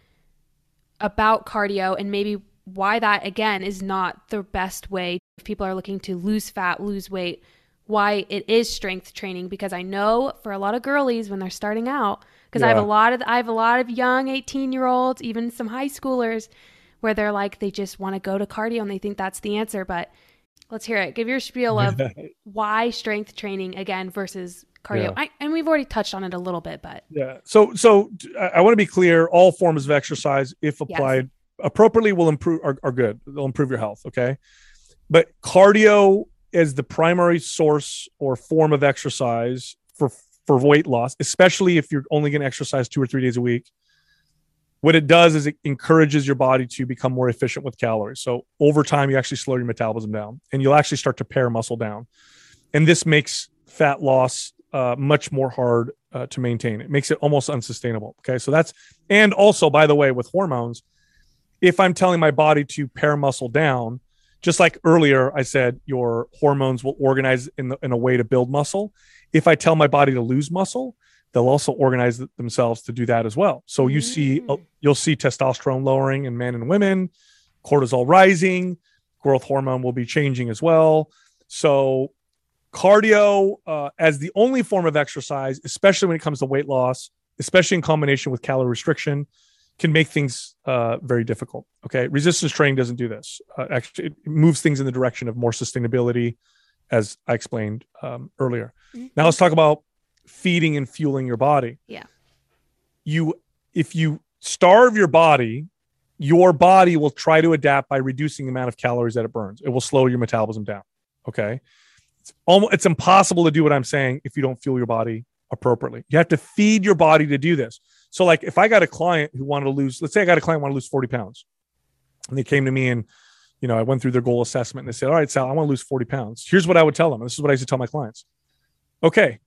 Speaker 1: about cardio and maybe why that again is not the best way if people are looking to lose fat, lose weight, why it is strength training because I know for a lot of girlies when they're starting out, because yeah. I have a lot of I have a lot of young 18 year olds, even some high schoolers, where they're like they just want to go to cardio and they think that's the answer. But let's hear it. Give your spiel of why strength training again versus cardio. Yeah. I, and we've already touched on it a little bit, but
Speaker 2: yeah. So so I want to be clear. All forms of exercise, if applied yes. appropriately, will improve are, are good. They'll improve your health. Okay, but cardio is the primary source or form of exercise for for weight loss, especially if you're only going to exercise two or three days a week. What it does is it encourages your body to become more efficient with calories. So over time, you actually slow your metabolism down and you'll actually start to pare muscle down. And this makes fat loss uh, much more hard uh, to maintain. It makes it almost unsustainable. Okay. So that's, and also, by the way, with hormones, if I'm telling my body to pare muscle down, just like earlier, I said your hormones will organize in, the, in a way to build muscle if I tell my body to lose muscle, they'll also organize themselves to do that as well. So you mm. see, uh, you'll see testosterone lowering in men and women, cortisol rising, growth hormone will be changing as well. So cardio uh, as the only form of exercise, especially when it comes to weight loss, especially in combination with calorie restriction, can make things uh, very difficult. Okay, resistance training doesn't do this. Uh, actually, it moves things in the direction of more sustainability, as I explained um, earlier. Mm-hmm. Now let's talk about feeding and fueling your body.
Speaker 1: Yeah.
Speaker 2: You, if you starve your body, your body will try to adapt by reducing the amount of calories that it burns. It will slow your metabolism down. Okay. It's almost, it's impossible to do what I'm saying if you don't fuel your body appropriately. You have to feed your body to do this. So, like if I got a client who wanted to lose, let's say I got a client want to lose 40 pounds, and they came to me and you know, I went through their goal assessment and they said, All right, Sal, I want to lose 40 pounds. Here's what I would tell them. This is what I used to tell my clients. Okay,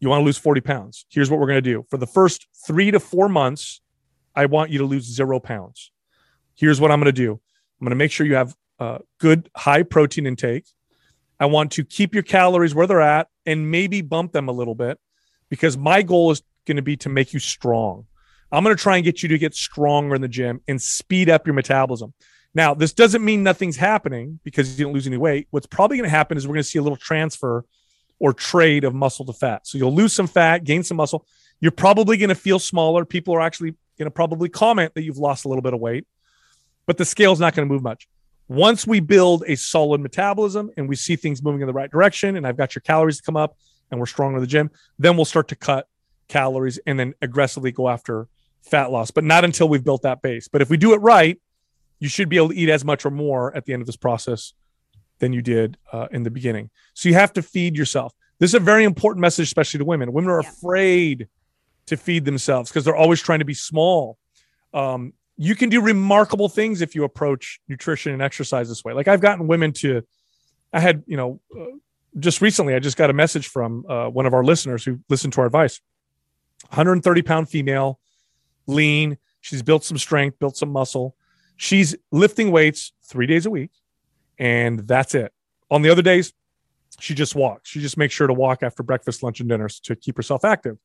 Speaker 2: you want to lose 40 pounds. Here's what we're going to do. For the first three to four months, I want you to lose zero pounds. Here's what I'm going to do I'm going to make sure you have good high protein intake. I want to keep your calories where they're at and maybe bump them a little bit because my goal is going to be to make you strong. I'm going to try and get you to get stronger in the gym and speed up your metabolism. Now, this doesn't mean nothing's happening because you didn't lose any weight. What's probably going to happen is we're going to see a little transfer or trade of muscle to fat. So you'll lose some fat, gain some muscle. You're probably going to feel smaller. People are actually going to probably comment that you've lost a little bit of weight, but the scale's not going to move much. Once we build a solid metabolism and we see things moving in the right direction, and I've got your calories to come up and we're strong in the gym, then we'll start to cut calories and then aggressively go after fat loss, but not until we've built that base. But if we do it right, you should be able to eat as much or more at the end of this process than you did uh, in the beginning. So you have to feed yourself. This is a very important message, especially to women. Women are yeah. afraid to feed themselves because they're always trying to be small. Um, you can do remarkable things if you approach nutrition and exercise this way. Like I've gotten women to, I had, you know, uh, just recently, I just got a message from uh, one of our listeners who listened to our advice 130 pound female, lean. She's built some strength, built some muscle. She's lifting weights three days a week, and that's it. On the other days, she just walks. She just makes sure to walk after breakfast, lunch, and dinner to keep herself active.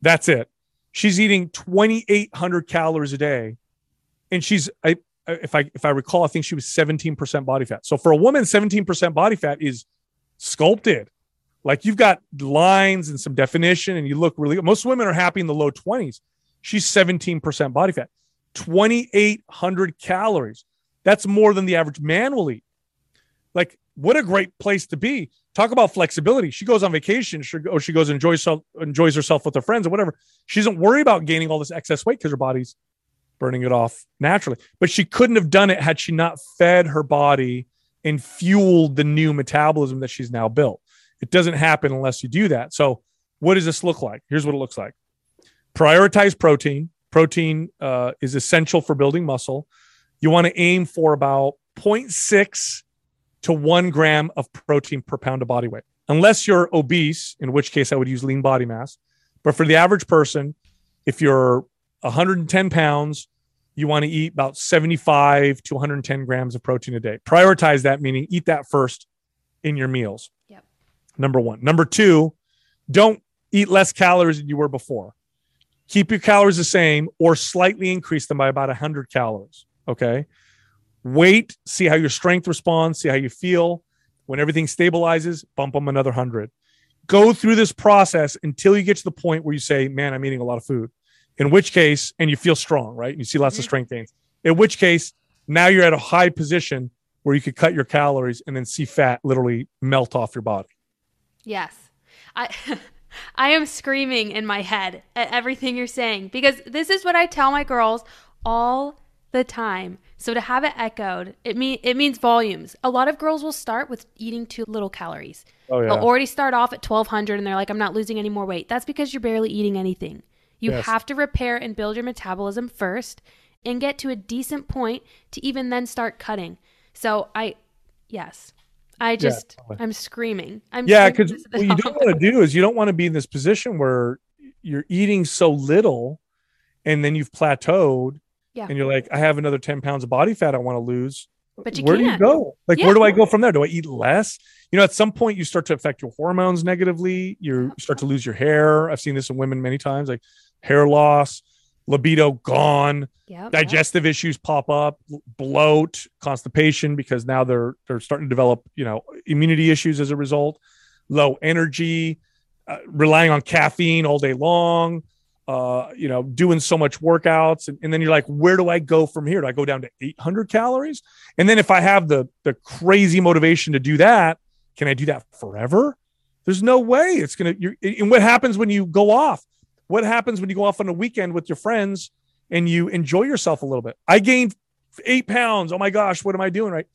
Speaker 2: That's it. She's eating 2,800 calories a day, and she's I if I if I recall, I think she was 17% body fat. So for a woman, 17% body fat is sculpted. Like you've got lines and some definition, and you look really. Most women are happy in the low 20s. She's 17% body fat. 2,800 calories. That's more than the average man will eat. Like, what a great place to be. Talk about flexibility. She goes on vacation, she, or she goes enjoys, enjoys herself with her friends or whatever. She doesn't worry about gaining all this excess weight because her body's burning it off naturally. But she couldn't have done it had she not fed her body and fueled the new metabolism that she's now built. It doesn't happen unless you do that. So, what does this look like? Here's what it looks like prioritize protein, Protein uh, is essential for building muscle. You want to aim for about 0.6 to one gram of protein per pound of body weight, unless you're obese, in which case I would use lean body mass. But for the average person, if you're 110 pounds, you want to eat about 75 to 110 grams of protein a day. Prioritize that, meaning eat that first in your meals.
Speaker 1: Yep.
Speaker 2: Number one. Number two, don't eat less calories than you were before keep your calories the same or slightly increase them by about 100 calories. Okay. Wait, see how your strength responds, see how you feel. When everything stabilizes, bump them another 100. Go through this process until you get to the point where you say, Man, I'm eating a lot of food. In which case, and you feel strong, right? You see lots mm-hmm. of strength gains. In which case, now you're at a high position where you could cut your calories and then see fat literally melt off your body.
Speaker 1: Yes. I I am screaming in my head at everything you're saying because this is what I tell my girls all the time. So to have it echoed, it mean it means volumes. A lot of girls will start with eating too little calories.
Speaker 2: Oh, yeah.
Speaker 1: They'll already start off at 1200 and they're like I'm not losing any more weight. That's because you're barely eating anything. You yes. have to repair and build your metabolism first and get to a decent point to even then start cutting. So I yes. I just yeah. I'm screaming. I'm
Speaker 2: yeah, because what you don't want to do is you don't want to be in this position where you're eating so little, and then you've plateaued.
Speaker 1: Yeah.
Speaker 2: And you're like, I have another 10 pounds of body fat I want to lose.
Speaker 1: But
Speaker 2: where
Speaker 1: can't.
Speaker 2: do you go? Like, yeah. where do I go from there? Do I eat less? You know, at some point you start to affect your hormones negatively. You start to lose your hair. I've seen this in women many times, like hair loss, libido gone, yep, digestive yep. issues pop up, bloat, constipation because now they're they're starting to develop, you know, immunity issues as a result, low energy, uh, relying on caffeine all day long, uh, you know, doing so much workouts and, and then you're like, where do I go from here? Do I go down to 800 calories? And then if I have the the crazy motivation to do that, can I do that forever? There's no way it's gonna. You're, and what happens when you go off? What happens when you go off on a weekend with your friends and you enjoy yourself a little bit? I gained eight pounds. Oh my gosh, what am I doing? Right.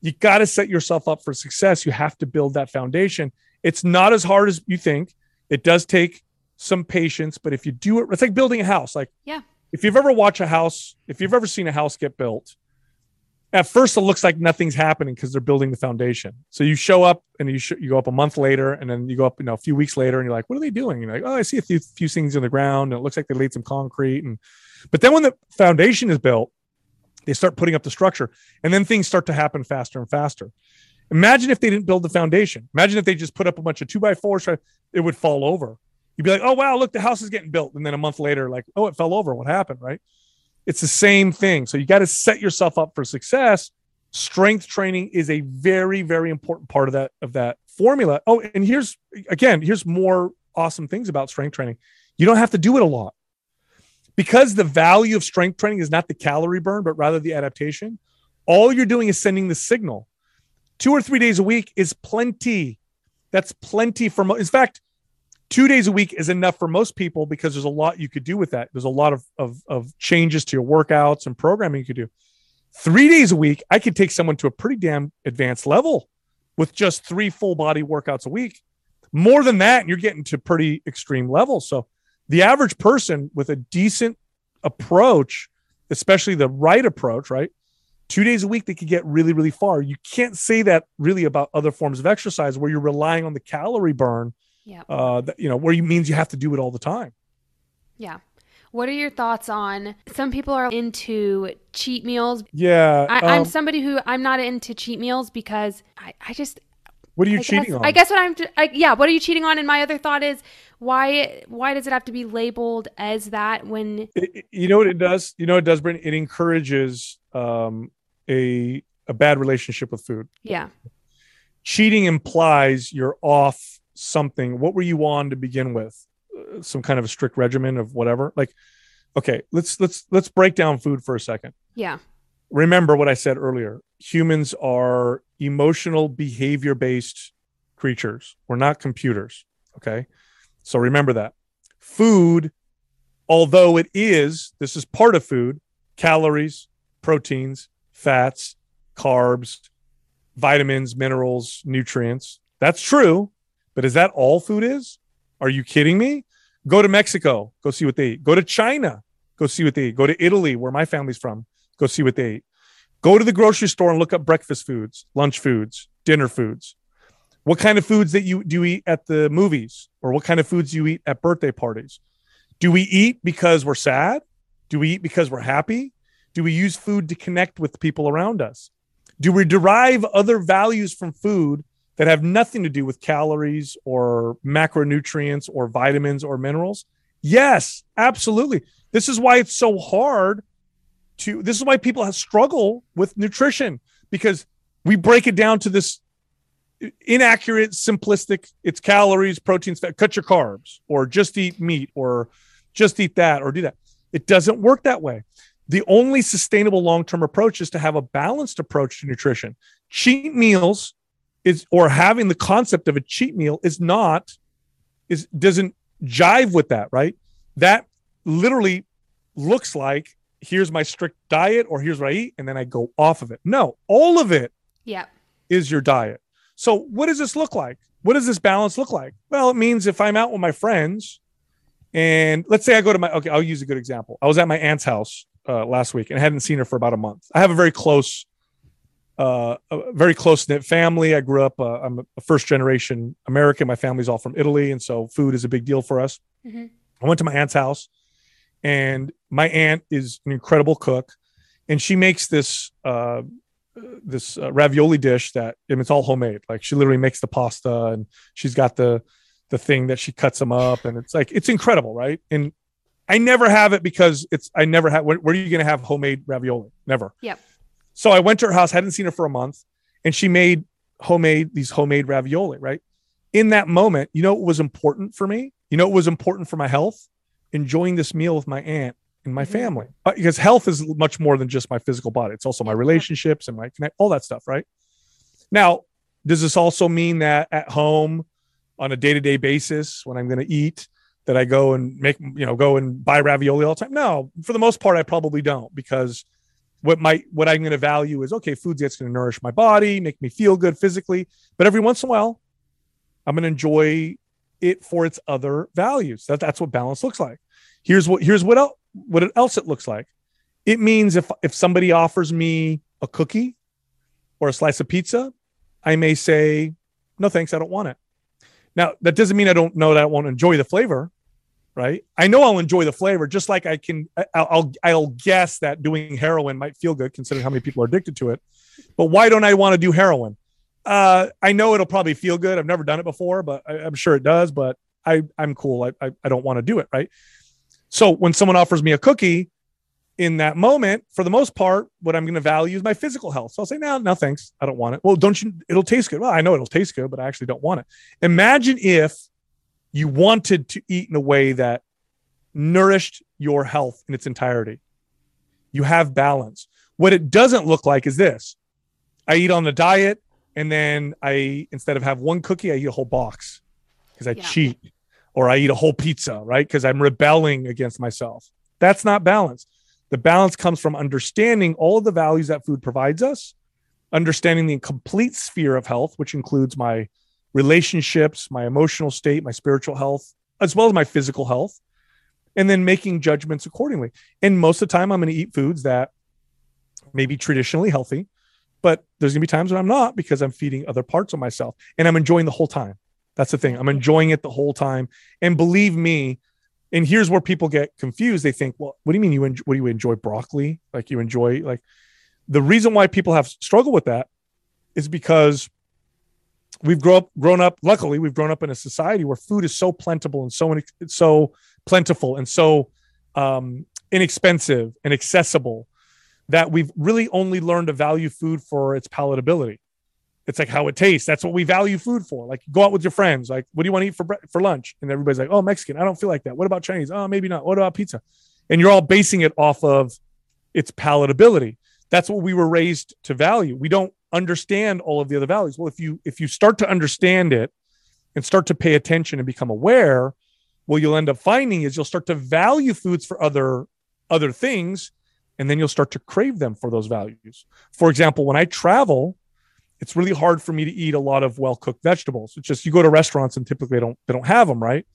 Speaker 2: You got to set yourself up for success. You have to build that foundation. It's not as hard as you think. It does take some patience, but if you do it, it's like building a house. Like,
Speaker 1: Yeah.
Speaker 2: if you've ever watched a house, if you've ever seen a house get built, at first it looks like nothing's happening because they're building the foundation. So you show up and you sh- you go up a month later, and then you go up, you know, a few weeks later, and you're like, what are they doing? You're like, oh, I see a few, few things in the ground, and it looks like they laid some concrete, and but then when the foundation is built, they start putting up the structure, and then things start to happen faster and faster. Imagine if they didn't build the foundation. Imagine if they just put up a bunch of two by fours, it would fall over. You'd be like, oh wow, look, the house is getting built, and then a month later, like, oh, it fell over. What happened? Right? It's the same thing. So you got to set yourself up for success. Strength training is a very, very important part of that of that formula. Oh, and here's again, here's more awesome things about strength training. You don't have to do it a lot because the value of strength training is not the calorie burn, but rather the adaptation. All you're doing is sending the signal. Two or three days a week is plenty. That's plenty for. In fact, two days a week is enough for most people because there's a lot you could do with that. There's a lot of, of, of changes to your workouts and programming you could do. Three days a week, I could take someone to a pretty damn advanced level with just three full body workouts a week. More than that, you're getting to pretty extreme levels. So the average person with a decent approach, especially the right approach, right? Two days a week, they could get really, really far. You can't say that really about other forms of exercise where you're relying on the calorie burn
Speaker 1: Yeah.
Speaker 2: uh, that, you know, where you means you have to do it all the time.
Speaker 1: Yeah. What are your thoughts on some people are into cheat meals?
Speaker 2: Yeah.
Speaker 1: I, I'm
Speaker 2: um,
Speaker 1: somebody who I'm not into cheat meals because I, I just
Speaker 2: what are you
Speaker 1: I
Speaker 2: cheating
Speaker 1: guess,
Speaker 2: on?
Speaker 1: I guess what I'm I, yeah, what are you cheating on? And my other thought is why why does it have to be labeled as that when
Speaker 2: It- you know what it does? You know what it does, Brit? It encourages um, a a bad relationship with food.
Speaker 1: yeah.
Speaker 2: Cheating implies you're off something. What were you on to begin with? Uh, Some kind of a strict regimen of whatever. Like, okay, let's let's let's break down food for a second.
Speaker 1: Yeah.
Speaker 2: remember what I said earlier. Humans are emotional, behavior based creatures. We're not computers. Okay. So remember that. Food, although it is, this is part of food calories, proteins, fats, carbs, vitamins, minerals, nutrients. That's true. But is that all food is? Are you kidding me? Go to Mexico, go see what they eat. Go to China, go see what they eat. Go to Italy, where my family's from go see what they eat. Go to the grocery store and look up breakfast foods, lunch foods, dinner foods. What kind of foods that you do you eat at the movies or what kind of foods you eat at birthday parties? Do we eat because we're sad? Do we eat because we're happy? Do we use food to connect with people around us? Do we derive other values from food that have nothing to do with calories or macronutrients or vitamins or minerals? Yes, absolutely. This is why it's so hard to this is why people struggle with nutrition because we break it down to this inaccurate simplistic it's calories proteins fat cut your carbs or just eat meat or just eat that or do that it doesn't work that way the only sustainable long-term approach is to have a balanced approach to nutrition cheat meals is or having the concept of a cheat meal is not is doesn't jive with that right that literally looks like here's my strict diet or here's what I eat, and then I go off of it. No, all of it
Speaker 1: Yeah.
Speaker 2: is your diet. So what does this look like? What does this balance look like? Well, it means if I'm out with my friends and let's say I go to my okay, I'll use a good example. I was at my aunt's house uh, last week and I hadn't seen her for about a month. I have a very close uh, a very close knit family. I grew up. Uh, I'm a first generation American. My family's all from Italy, and so food is a big deal for us.
Speaker 1: Mhm.
Speaker 2: I went to my aunt's house, and my aunt is an incredible cook, and she makes this uh, this uh, ravioli dish that and it's all homemade. Like she literally makes the pasta, and she's got the the thing that she cuts them up, and it's like it's incredible, right? And I never have it because it's I never have. Where, where are you going to have homemade ravioli? Never.
Speaker 1: Yep.
Speaker 2: So I went to her house, hadn't seen her for a month, and she made homemade these homemade ravioli, right? In that moment, you know what was important for me? You know what was important for my health? Enjoying this meal with my aunt and my
Speaker 1: Mhm.
Speaker 2: family. Uh, Because health is much more than just my physical body. It's also my relationships and my connect, all that stuff, right? Now, does this also mean that at home on a day-to-day basis when I'm going to eat that I go and make, you know, go and buy ravioli all the time? No, for the most part, I probably don't because what might what I'm going to value is okay, food's that's going to nourish my body, make me feel good physically. But every once in a while, I'm going to enjoy it for its other values. That, that's what balance looks like. Here's what here's what else what else it looks like. It means if if somebody offers me a cookie or a slice of pizza, I may say, no thanks, I don't want it. Now that doesn't mean I don't know that I won't enjoy the flavor, right? I know I'll enjoy the flavor, just like I can. I'll I'll, guess that doing heroin might feel good, considering how many people are addicted to it. But why don't I want to do heroin? Uh, I know it'll probably feel good. I've never done it before, but I, am sure it does. But I I'm cool. I I, I don't want to do it, right? So when someone offers me a cookie, in that moment, for the most part, what I'm going to value is my physical health. So I'll say, no, no, thanks. I don't want it. Well, don't you? It'll taste good. Well, I know it'll taste good, but I actually don't want it. Imagine if you wanted to eat in a way that nourished your health in its entirety. You have balance. What it doesn't look like is this I eat on the diet, and then I, instead of have one cookie, I eat a whole box because I yeah. cheat, or I eat a whole pizza, right? Because I'm rebelling against myself. That's not balance the balance comes from understanding all of the values that food provides us, understanding the complete sphere of health, which includes my relationships, my emotional state, my spiritual health, as well as my physical health, and then making judgments accordingly. And most of the time, I'm going to eat foods that may be traditionally healthy, but there's going to be times when I'm not because I'm feeding other parts of myself and I'm enjoying the whole time. That's the thing. I'm enjoying it the whole time. And believe me, and here's where people get confused they think well what do you mean you enjoy, what do you enjoy broccoli like you enjoy like the reason why people have struggled with that is because we've grown up grown up luckily we've grown up in a society where food is so plentiful and so so plentiful and so um, inexpensive and accessible that we've really only learned to value food for its palatability it's like how it tastes. That's what we value food for. Like go out with your friends. Like, what do you want to eat for for lunch? And everybody's like, oh, Mexican. I don't feel like that. What about Chinese? Oh, maybe not. What about pizza? And you're all basing it off of its palatability. That's what we were raised to value. We don't understand all of the other values. Well, if you if you start to understand it and start to pay attention and become aware, what you'll end up finding is you'll start to value foods for other other things and then you'll start to crave them for those values. For example, when I travel, it's really hard for me to eat a lot of well cooked vegetables. It's just you go to restaurants and typically they don't they don't have them, right?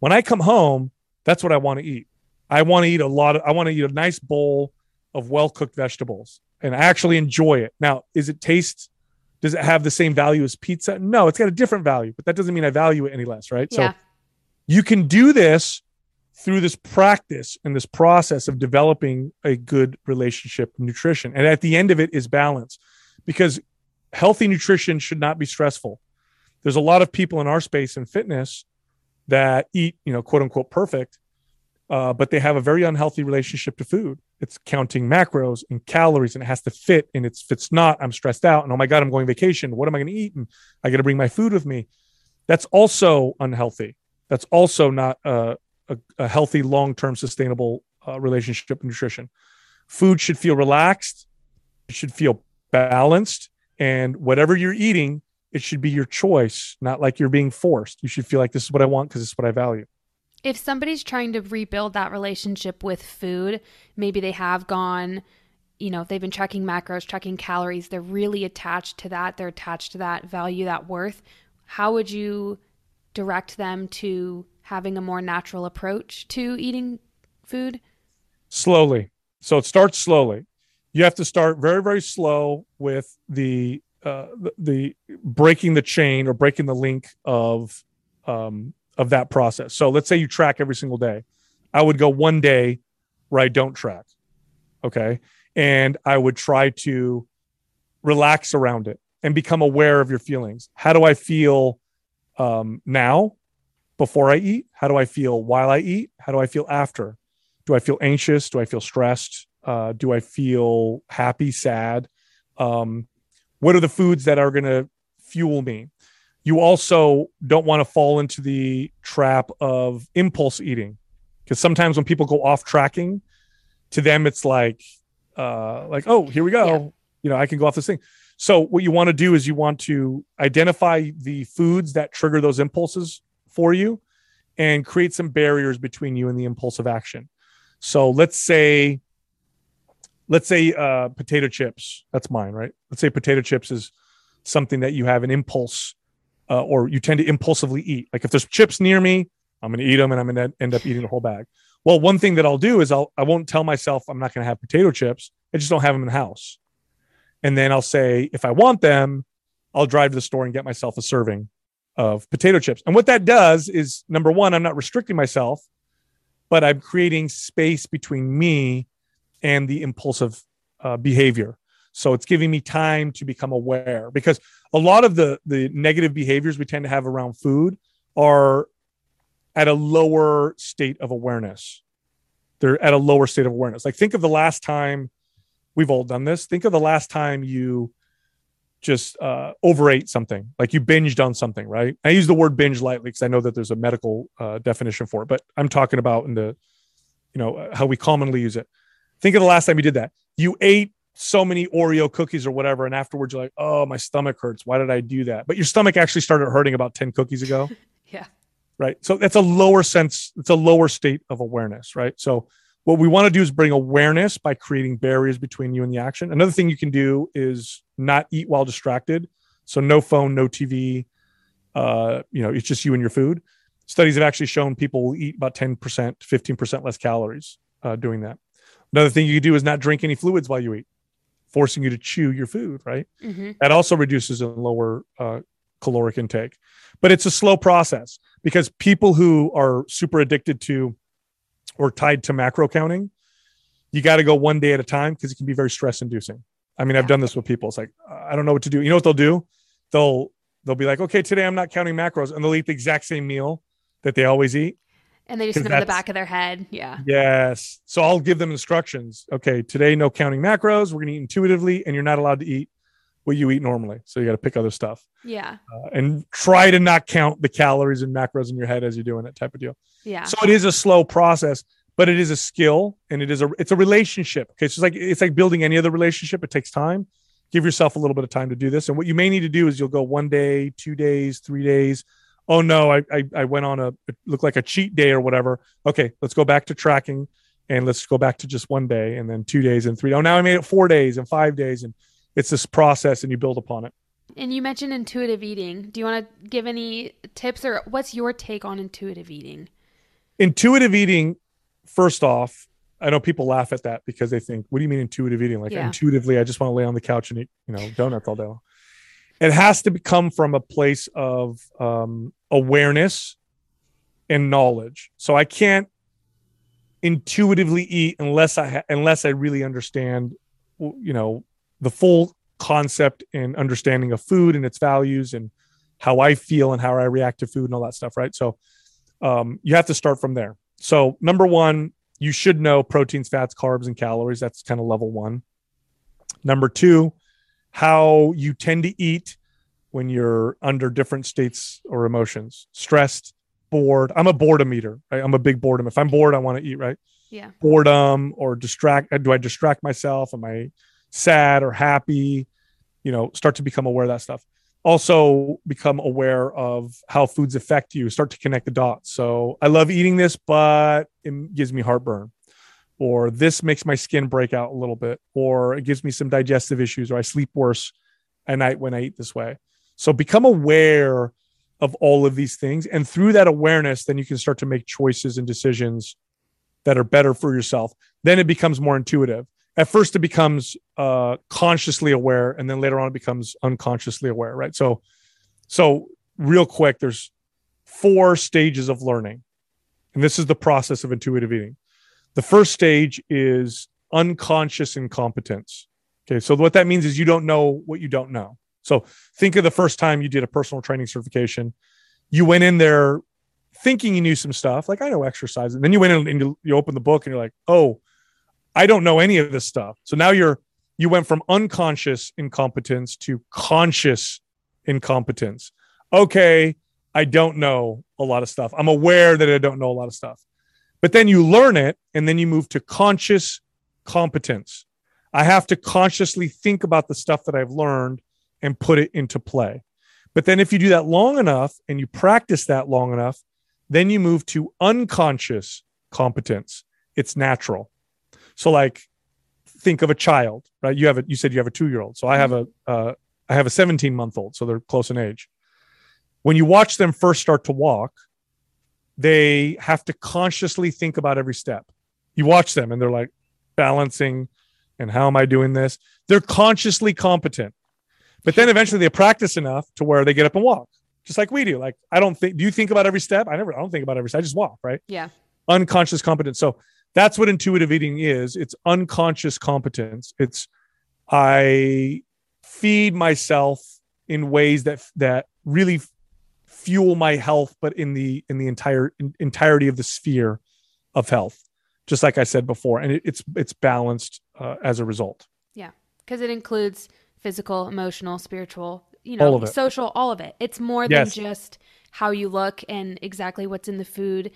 Speaker 2: When I come home, that's what I want to eat. I want to eat a lot of I want to eat a nice bowl of well cooked vegetables and I actually enjoy it. Now, is it taste does it have the same value as pizza? No, it's got a different value, but that doesn't mean I value it any less, right? Yeah. So you can do this through this practice and this process of developing a good relationship nutrition. And at the end of it is balance because healthy nutrition should not be stressful. There's a lot of people in our space in fitness that eat, you know, quote unquote perfect, uh, but they have a very unhealthy relationship to food. It's counting macros and calories, and it has to fit. And it's if it's not, I'm stressed out. And oh my god, I'm going vacation. What am I going to eat? And I got to bring my food with me. That's also unhealthy. That's also not a, a, a healthy, long-term, sustainable uh, relationship nutrition. Food should feel relaxed. It should feel balanced and whatever you're eating, it should be your choice, not like you're being forced. You should feel like this is what I want because it's what I value.
Speaker 1: If somebody's trying to rebuild that relationship with food, maybe they have gone, you know, if they've been tracking macros, tracking calories, they're really attached to that, they're attached to that value, that worth. How would you direct them to having a more natural approach to eating food?
Speaker 2: Slowly. So it starts slowly you have to start very very slow with the uh, the, the breaking the chain or breaking the link of um, of that process. So let's say you track every single day. I would go one day where I don't track. Okay. And I would try to relax around it and become aware of your feelings. How do I feel um, now before I eat? How do I feel while I eat? How do I feel after? Do I feel anxious? Do I feel stressed? Uh, do I feel happy, sad? Um, what are the foods that are going to fuel me? You also don't want to fall into the trap of impulse eating because sometimes when people go off tracking, to them it's like, uh, like oh, here we go. Yeah. You know, I can go off this thing. So what you want to do is you want to identify the foods that trigger those impulses for you and create some barriers between you and the impulsive action. So let's say let's say uh, potato chips. That's mine, right? Let's say potato chips is something that you have an impulse uh, or you tend to impulsively eat. Like if there's chips near me, I'm going to eat them and I'm going to end up eating the whole bag. Well, one thing that I'll do is I'll I won't tell myself I'm not going to have potato chips. I just don't have them in the house. And then I'll say if I want them, I'll drive to the store and get myself a serving of potato chips. And what that does is number one, I'm not restricting myself, but I'm creating space between me and the impulsive uh, behavior. So it's giving me time to become aware because a lot of the the negative behaviors we tend to have around food are at a lower state of awareness. They're at a lower state of awareness. Like think of the last time we've all done this. Think of the last time you just uh, overate something, like you binged on something, right? I use the word binge lightly because I know that there's a medical uh, definition for it, but I'm talking about in the, you know, how we commonly use it. Think of the last time you did that. You ate so many Oreo cookies or whatever, and afterwards you're like, oh, my stomach hurts. Why did I do that? But your stomach actually started hurting about 10 cookies ago.
Speaker 1: yeah.
Speaker 2: Right. So that's a lower sense, it's a lower state of awareness, right? So what we want to do is bring awareness by creating barriers between you and the action. Another thing you can do is not eat while distracted. So no phone, no TV. Uh, you know, it's just you and your food. Studies have actually shown people will eat about 10%, 15% less calories uh, doing that. Another thing you can do is not drink any fluids while you eat, forcing you to chew your food, right? Mm-hmm. That also reduces a lower uh, caloric intake. But it's a slow process because people who are super addicted to or tied to macro counting, you got to go one day at a time because it can be very stress inducing. I mean, I've done this with people. It's like, I don't know what to do. You know what they'll do? They'll, they'll be like, okay, today I'm not counting macros and they'll eat the exact same meal that they always eat.
Speaker 1: And they just know in the back of their head. Yeah.
Speaker 2: Yes. So I'll give them instructions. Okay. Today, no counting macros. We're going to eat intuitively and you're not allowed to eat what you eat normally. So you got to pick other stuff.
Speaker 1: Yeah.
Speaker 2: Uh, and try to not count the calories and macros in your head as you're doing it type of deal.
Speaker 1: Yeah.
Speaker 2: So it is a slow process, but it is a skill and it is a it's a relationship. Okay. So it's like it's like building any other relationship. It takes time. Give yourself a little bit of time to do this. And what you may need to do is you'll go one day, two days, three days. Oh no, I I, I went on a it looked like a cheat day or whatever. Okay, let's go back to tracking and let's go back to just one day and then two days and three. Oh, now I made it four days and five days and it's this process and you build upon it.
Speaker 1: And you mentioned intuitive eating. Do you want to give any tips or what's your take on intuitive eating?
Speaker 2: Intuitive eating, first off, I know people laugh at that because they think, what do you mean intuitive eating? Like yeah. intuitively, I just want to lay on the couch and eat, you know, donuts all day long. It has to come from a place of um, awareness and knowledge. So I can't intuitively eat unless I ha- unless I really understand, you know, the full concept and understanding of food and its values and how I feel and how I react to food and all that stuff, right? So um, you have to start from there. So number one, you should know proteins, fats, carbs, and calories. That's kind of level one. Number two, how you tend to eat when you're under different states or emotions, stressed, bored. I'm a boredom eater. Right? I'm a big boredom. If I'm bored, I want to eat. Right?
Speaker 1: Yeah.
Speaker 2: Boredom or distract. Do I distract myself? Am I sad or happy? You know, start to become aware of that stuff. Also, become aware of how foods affect you. Start to connect the dots. So, I love eating this, but it gives me heartburn, or this makes my skin break out a little bit, or it gives me some digestive issues, or I sleep worse at night when I eat this way. So, become aware of all of these things. And through that awareness, then you can start to make choices and decisions that are better for yourself. Then it becomes more intuitive at first it becomes uh, consciously aware and then later on it becomes unconsciously aware right so so real quick there's four stages of learning and this is the process of intuitive eating the first stage is unconscious incompetence okay so what that means is you don't know what you don't know so think of the first time you did a personal training certification you went in there thinking you knew some stuff like i know exercise and then you went in and you, you open the book and you're like oh I don't know any of this stuff. So now you're you went from unconscious incompetence to conscious incompetence. Okay, I don't know a lot of stuff. I'm aware that I don't know a lot of stuff. But then you learn it and then you move to conscious competence. I have to consciously think about the stuff that I've learned and put it into play. But then if you do that long enough and you practice that long enough, then you move to unconscious competence. It's natural. So like think of a child, right? You have a you said you have a 2-year-old. So I have a uh, I have a 17 month old, so they're close in age. when you watch them first start to walk, they have to consciously think about every step. You watch them and they're like balancing and how am I doing this? They're consciously competent. But then eventually they practice enough to where they get up and walk, just like we do. Like, I don't think, do you think about every step? I never, I don't think about every step. I just walk, right?
Speaker 1: Yeah.
Speaker 2: Unconscious competence. So that's what intuitive eating is it's unconscious competence. It's, I feed myself in ways that, that really fuel my health, but in the, in the entire in, entirety of the sphere of health, just like I said before. And it, it's, it's balanced uh, as a result.
Speaker 1: Yeah. Cause it includes physical, emotional, spiritual, you know,
Speaker 2: All
Speaker 1: social, all of it. It's more
Speaker 2: Yes.
Speaker 1: than just how you look and exactly what's in the food.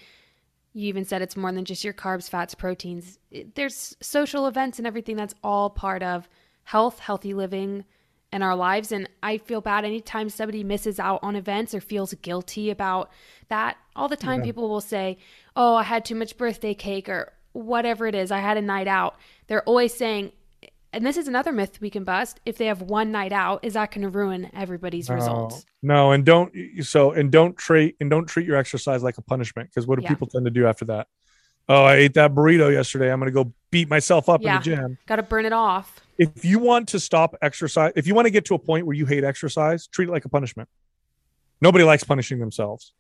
Speaker 1: You even said it's more than just your carbs, fats, proteins. There's social events and everything that's all part of health, healthy living in our lives. And I feel bad anytime somebody misses out on events or feels guilty about that. All the time,
Speaker 2: Yeah.
Speaker 1: people will say, Oh, I had too much birthday cake or whatever it is. I had a night out. They're always saying, and this is another myth we can bust. If they have one night out, is that going to ruin everybody's results?
Speaker 2: No, and don't so and don't treat and don't treat your exercise like a punishment because what do
Speaker 1: Yeah.
Speaker 2: people tend to do after that? Oh, I ate that burrito yesterday. I'm going to go beat myself up
Speaker 1: Yeah.
Speaker 2: in the gym.
Speaker 1: Got to burn it off.
Speaker 2: If you want to stop exercise, if you want to get to a point where you hate exercise, treat it like a punishment. Nobody likes punishing themselves.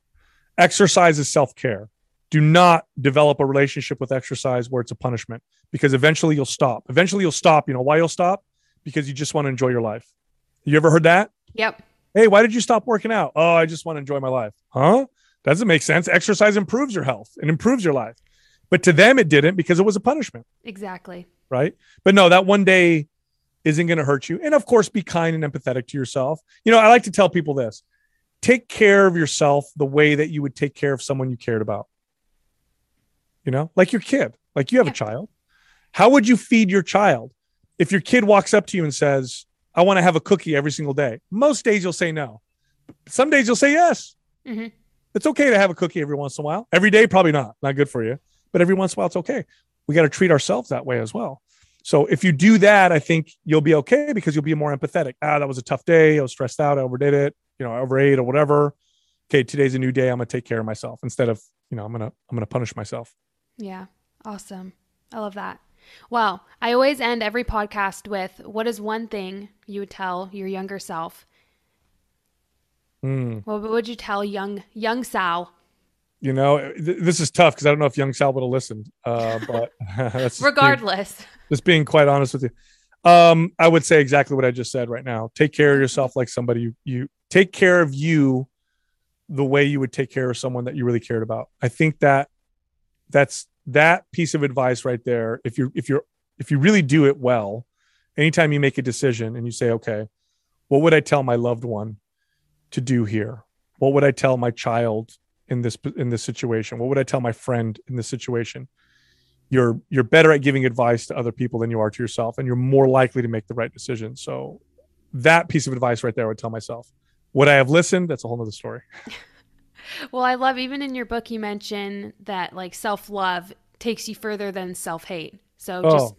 Speaker 2: Exercise is self-care. Do not develop a relationship with exercise where it's a punishment because eventually you'll stop. Eventually you'll stop. You know why you'll stop? Because you just want to enjoy your life. You ever heard that?
Speaker 1: Yep.
Speaker 2: Hey, why did you stop working out? Oh, I just want to enjoy my life. Huh? Doesn't make sense. Exercise improves your health and improves your life. But to them, it didn't because it was a punishment,
Speaker 1: Exactly.
Speaker 2: right? But no, that one day isn't going to hurt you. And of course, be kind and empathetic to yourself. You know, I like to tell people this take care of yourself the way that you would take care of someone you cared about. You know, like your kid, like you have
Speaker 1: Yeah.
Speaker 2: a child. How would you feed your child if your kid walks up to you and says, I want to have a cookie every single day? Most days you'll say no. Some days you'll say yes.
Speaker 1: Mhm.
Speaker 2: It's okay to have a cookie every once in a while. Every day, probably not. Not good for you. But every once in a while, it's okay. We got to treat ourselves that way as well. So if you do that, I think you'll be okay because you'll be more empathetic. Ah, that was a tough day. I was stressed out. I overdid it. You know, I overate or whatever. Okay, today's a new day. I'm gonna take care of myself instead of you know I'm gonna I'm gonna punish myself.
Speaker 1: Yeah. Awesome. I love that. Well, I always end every podcast with what is one thing you would tell your younger self?
Speaker 2: Hmm.
Speaker 1: What would you tell young young Sal?
Speaker 2: You know, th- this is tough because I don't know if young Sal would have listened. Uh, but that's just being-
Speaker 1: Regardless.
Speaker 2: just being quite honest with you. Um, I would say exactly what I just said right now. Take care of yourself like somebody you, you take care of you the way you would take care of someone that you really cared about. I think that that's that piece of advice right there. If you're if you're if you really do it well, anytime you make a decision and you say, okay, what would I tell my loved one to do here? What would I tell my child in this in this situation? What would I tell my friend in this situation? you're you're better at giving advice to other people than you are to yourself and you're more likely to make the right decision. So that piece of advice right there I would tell myself. Would i have listened? That's a whole nother story.
Speaker 1: Well, I love even in your book you mention that like self love takes you further than self hate. So just
Speaker 2: oh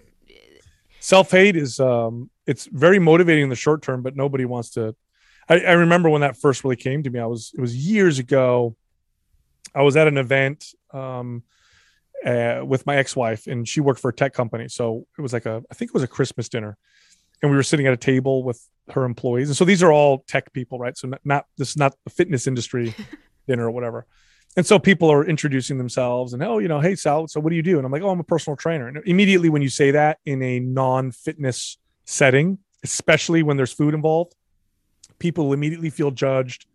Speaker 2: self-hate is um it's very motivating in the short term but nobody wants to. I, I remember when that first really came to me. I was it was years ago i was at an event um uh, with my ex-wife and she worked for a tech company. So it was like a i think it was a christmas dinner. And we were sitting at a table with her employees. And so these are all tech people right? So not, not this is not the fitness industry dinner or whatever. And so people are introducing themselves and oh you know hey sal so what do you do? And i'm like oh i'm a personal trainer. And immediately when you say that in a non-fitness setting especially when there's food involved people immediately feel judged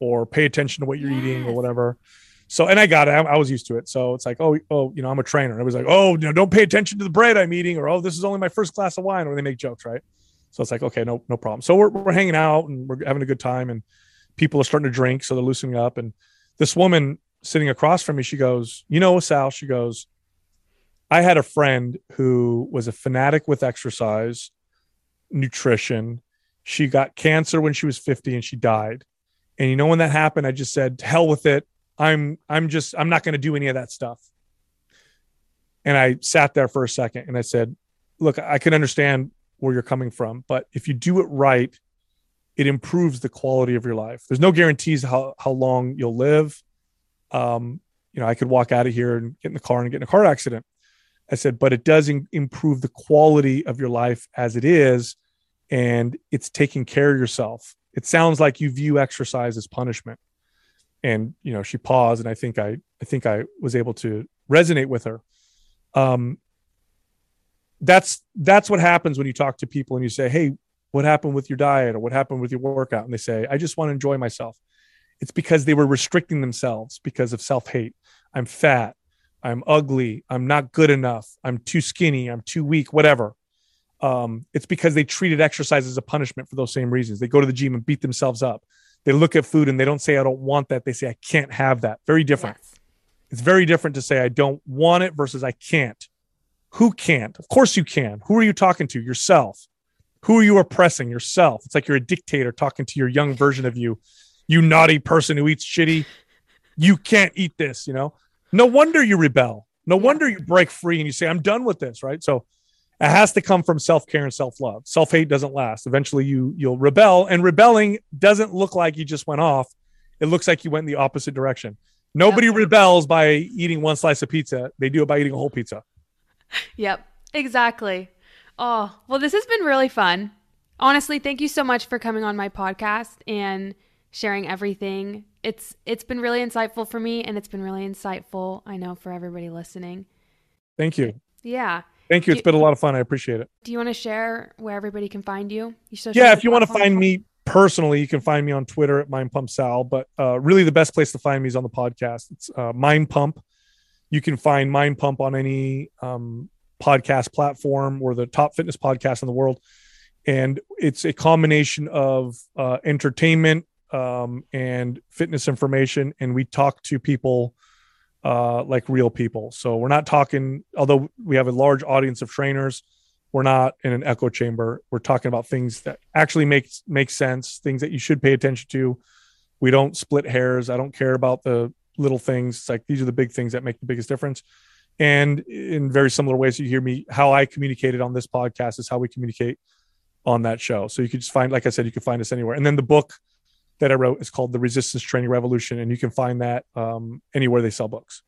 Speaker 2: or pay attention to what you're eating or whatever so and i got it. I, I was used to it. So it's like oh oh you know i'm a trainer. It was like oh don't pay attention to the bread i'm eating or oh this is only my first glass of wine or they make jokes right? So it's like okay no no problem. So we're, we're hanging out and we're having a good time and people are starting to drink so they're loosening up. And this woman sitting across from me she goes you know sal she goes i had a friend who was a fanatic with exercise nutrition. She got cancer when she was 50 and she died. And you know when that happened? I just said hell with it i'm i'm just i'm not going to do any of that stuff and i sat there for a second and i said look i can understand where you're coming from but if you do it right it improves the quality of your life. There's no guarantees how how long you'll live. Um, you know, I could walk out of here and get in the car and get in a car accident. I said, but it does in- improve the quality of your life as it is, and it's taking care of yourself. It sounds like you view exercise as punishment. And you know, she paused, and I think I I think I was able to resonate with her. Um, that's that's what happens when you talk to people and you say, "Hey, what happened with your diet or what happened with your workout?" And they say, "I just want to enjoy myself." It's because they were restricting themselves because of self-hate. I'm fat. I'm ugly. I'm not good enough. I'm too skinny. I'm too weak. Whatever. Um, it's because they treated exercise as a punishment for those same reasons. They go to the gym and beat themselves up. They look at food and they don't say, "I don't want that." They say, "I can't have that." Very different.
Speaker 1: Yes.
Speaker 2: It's very different to say I don't want it versus I can't. Who can't? Of course you can. Who are you talking to? Yourself. Who are you oppressing? Yourself. It's like you're a dictator talking to your young version of you. You naughty person who eats shitty. You can't eat this, you know? No wonder you rebel. No wonder you break free and you say, I'm done with this, right? So it has to come from self-care and self-love. Self-hate doesn't last. Eventually you you'll rebel. And rebelling doesn't look like you just went off. It looks like you went in the opposite direction. Nobody rebels by eating one slice of pizza. They do it by eating a whole pizza.
Speaker 1: Yep, exactly. Oh, well, this has been really fun. Honestly, thank you so much for coming on my podcast and sharing everything. It's it's been really insightful for me and it's been really insightful, I know, for everybody listening.
Speaker 2: Thank you.
Speaker 1: Yeah.
Speaker 2: Thank you. It's
Speaker 1: You-
Speaker 2: been a lot of fun. I appreciate it.
Speaker 1: Do you want to share where everybody can find you? Social
Speaker 2: Yeah, if you want to find me personally, you can find me on Twitter at Mind Pump Sal. But uh, really, the best place to find me is on the podcast. It's uh, Mind Pump. You can find Mind Pump on any um, podcast platform or the top fitness podcast in the world, and it's a combination of uh, entertainment um, and fitness information. And we talk to people uh, like real people. So we're not talking, although we have a large audience of trainers we're not in an echo chamber. We're talking about things that actually make make sense things that you should pay attention to. We don't split hairs. I don't care about the little things. It's like these are the big things that make the biggest difference. And in very similar ways you hear me how i communicated on this podcast is how we communicate on that show. So you can just find like i said you can find us anywhere. And then the book that i wrote is called the resistance training revolution and you can find that um, anywhere they sell books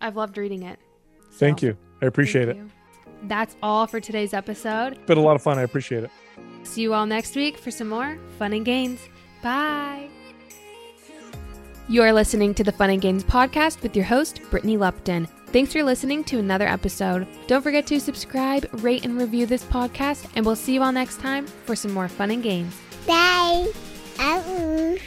Speaker 1: I've loved reading it.
Speaker 2: thank you i appreciate
Speaker 1: thank
Speaker 2: it
Speaker 1: you. That's all for today's episode.
Speaker 2: been a lot of fun i appreciate it
Speaker 1: See you all next week for some more fun and games. Bye. You're listening to the Fun and Gains podcast with your host, Brittany Lupton. Thanks for listening to another episode. Don't forget to subscribe, rate, and review this podcast, and we'll see you all next time for some more fun and games.
Speaker 3: Bye. Au.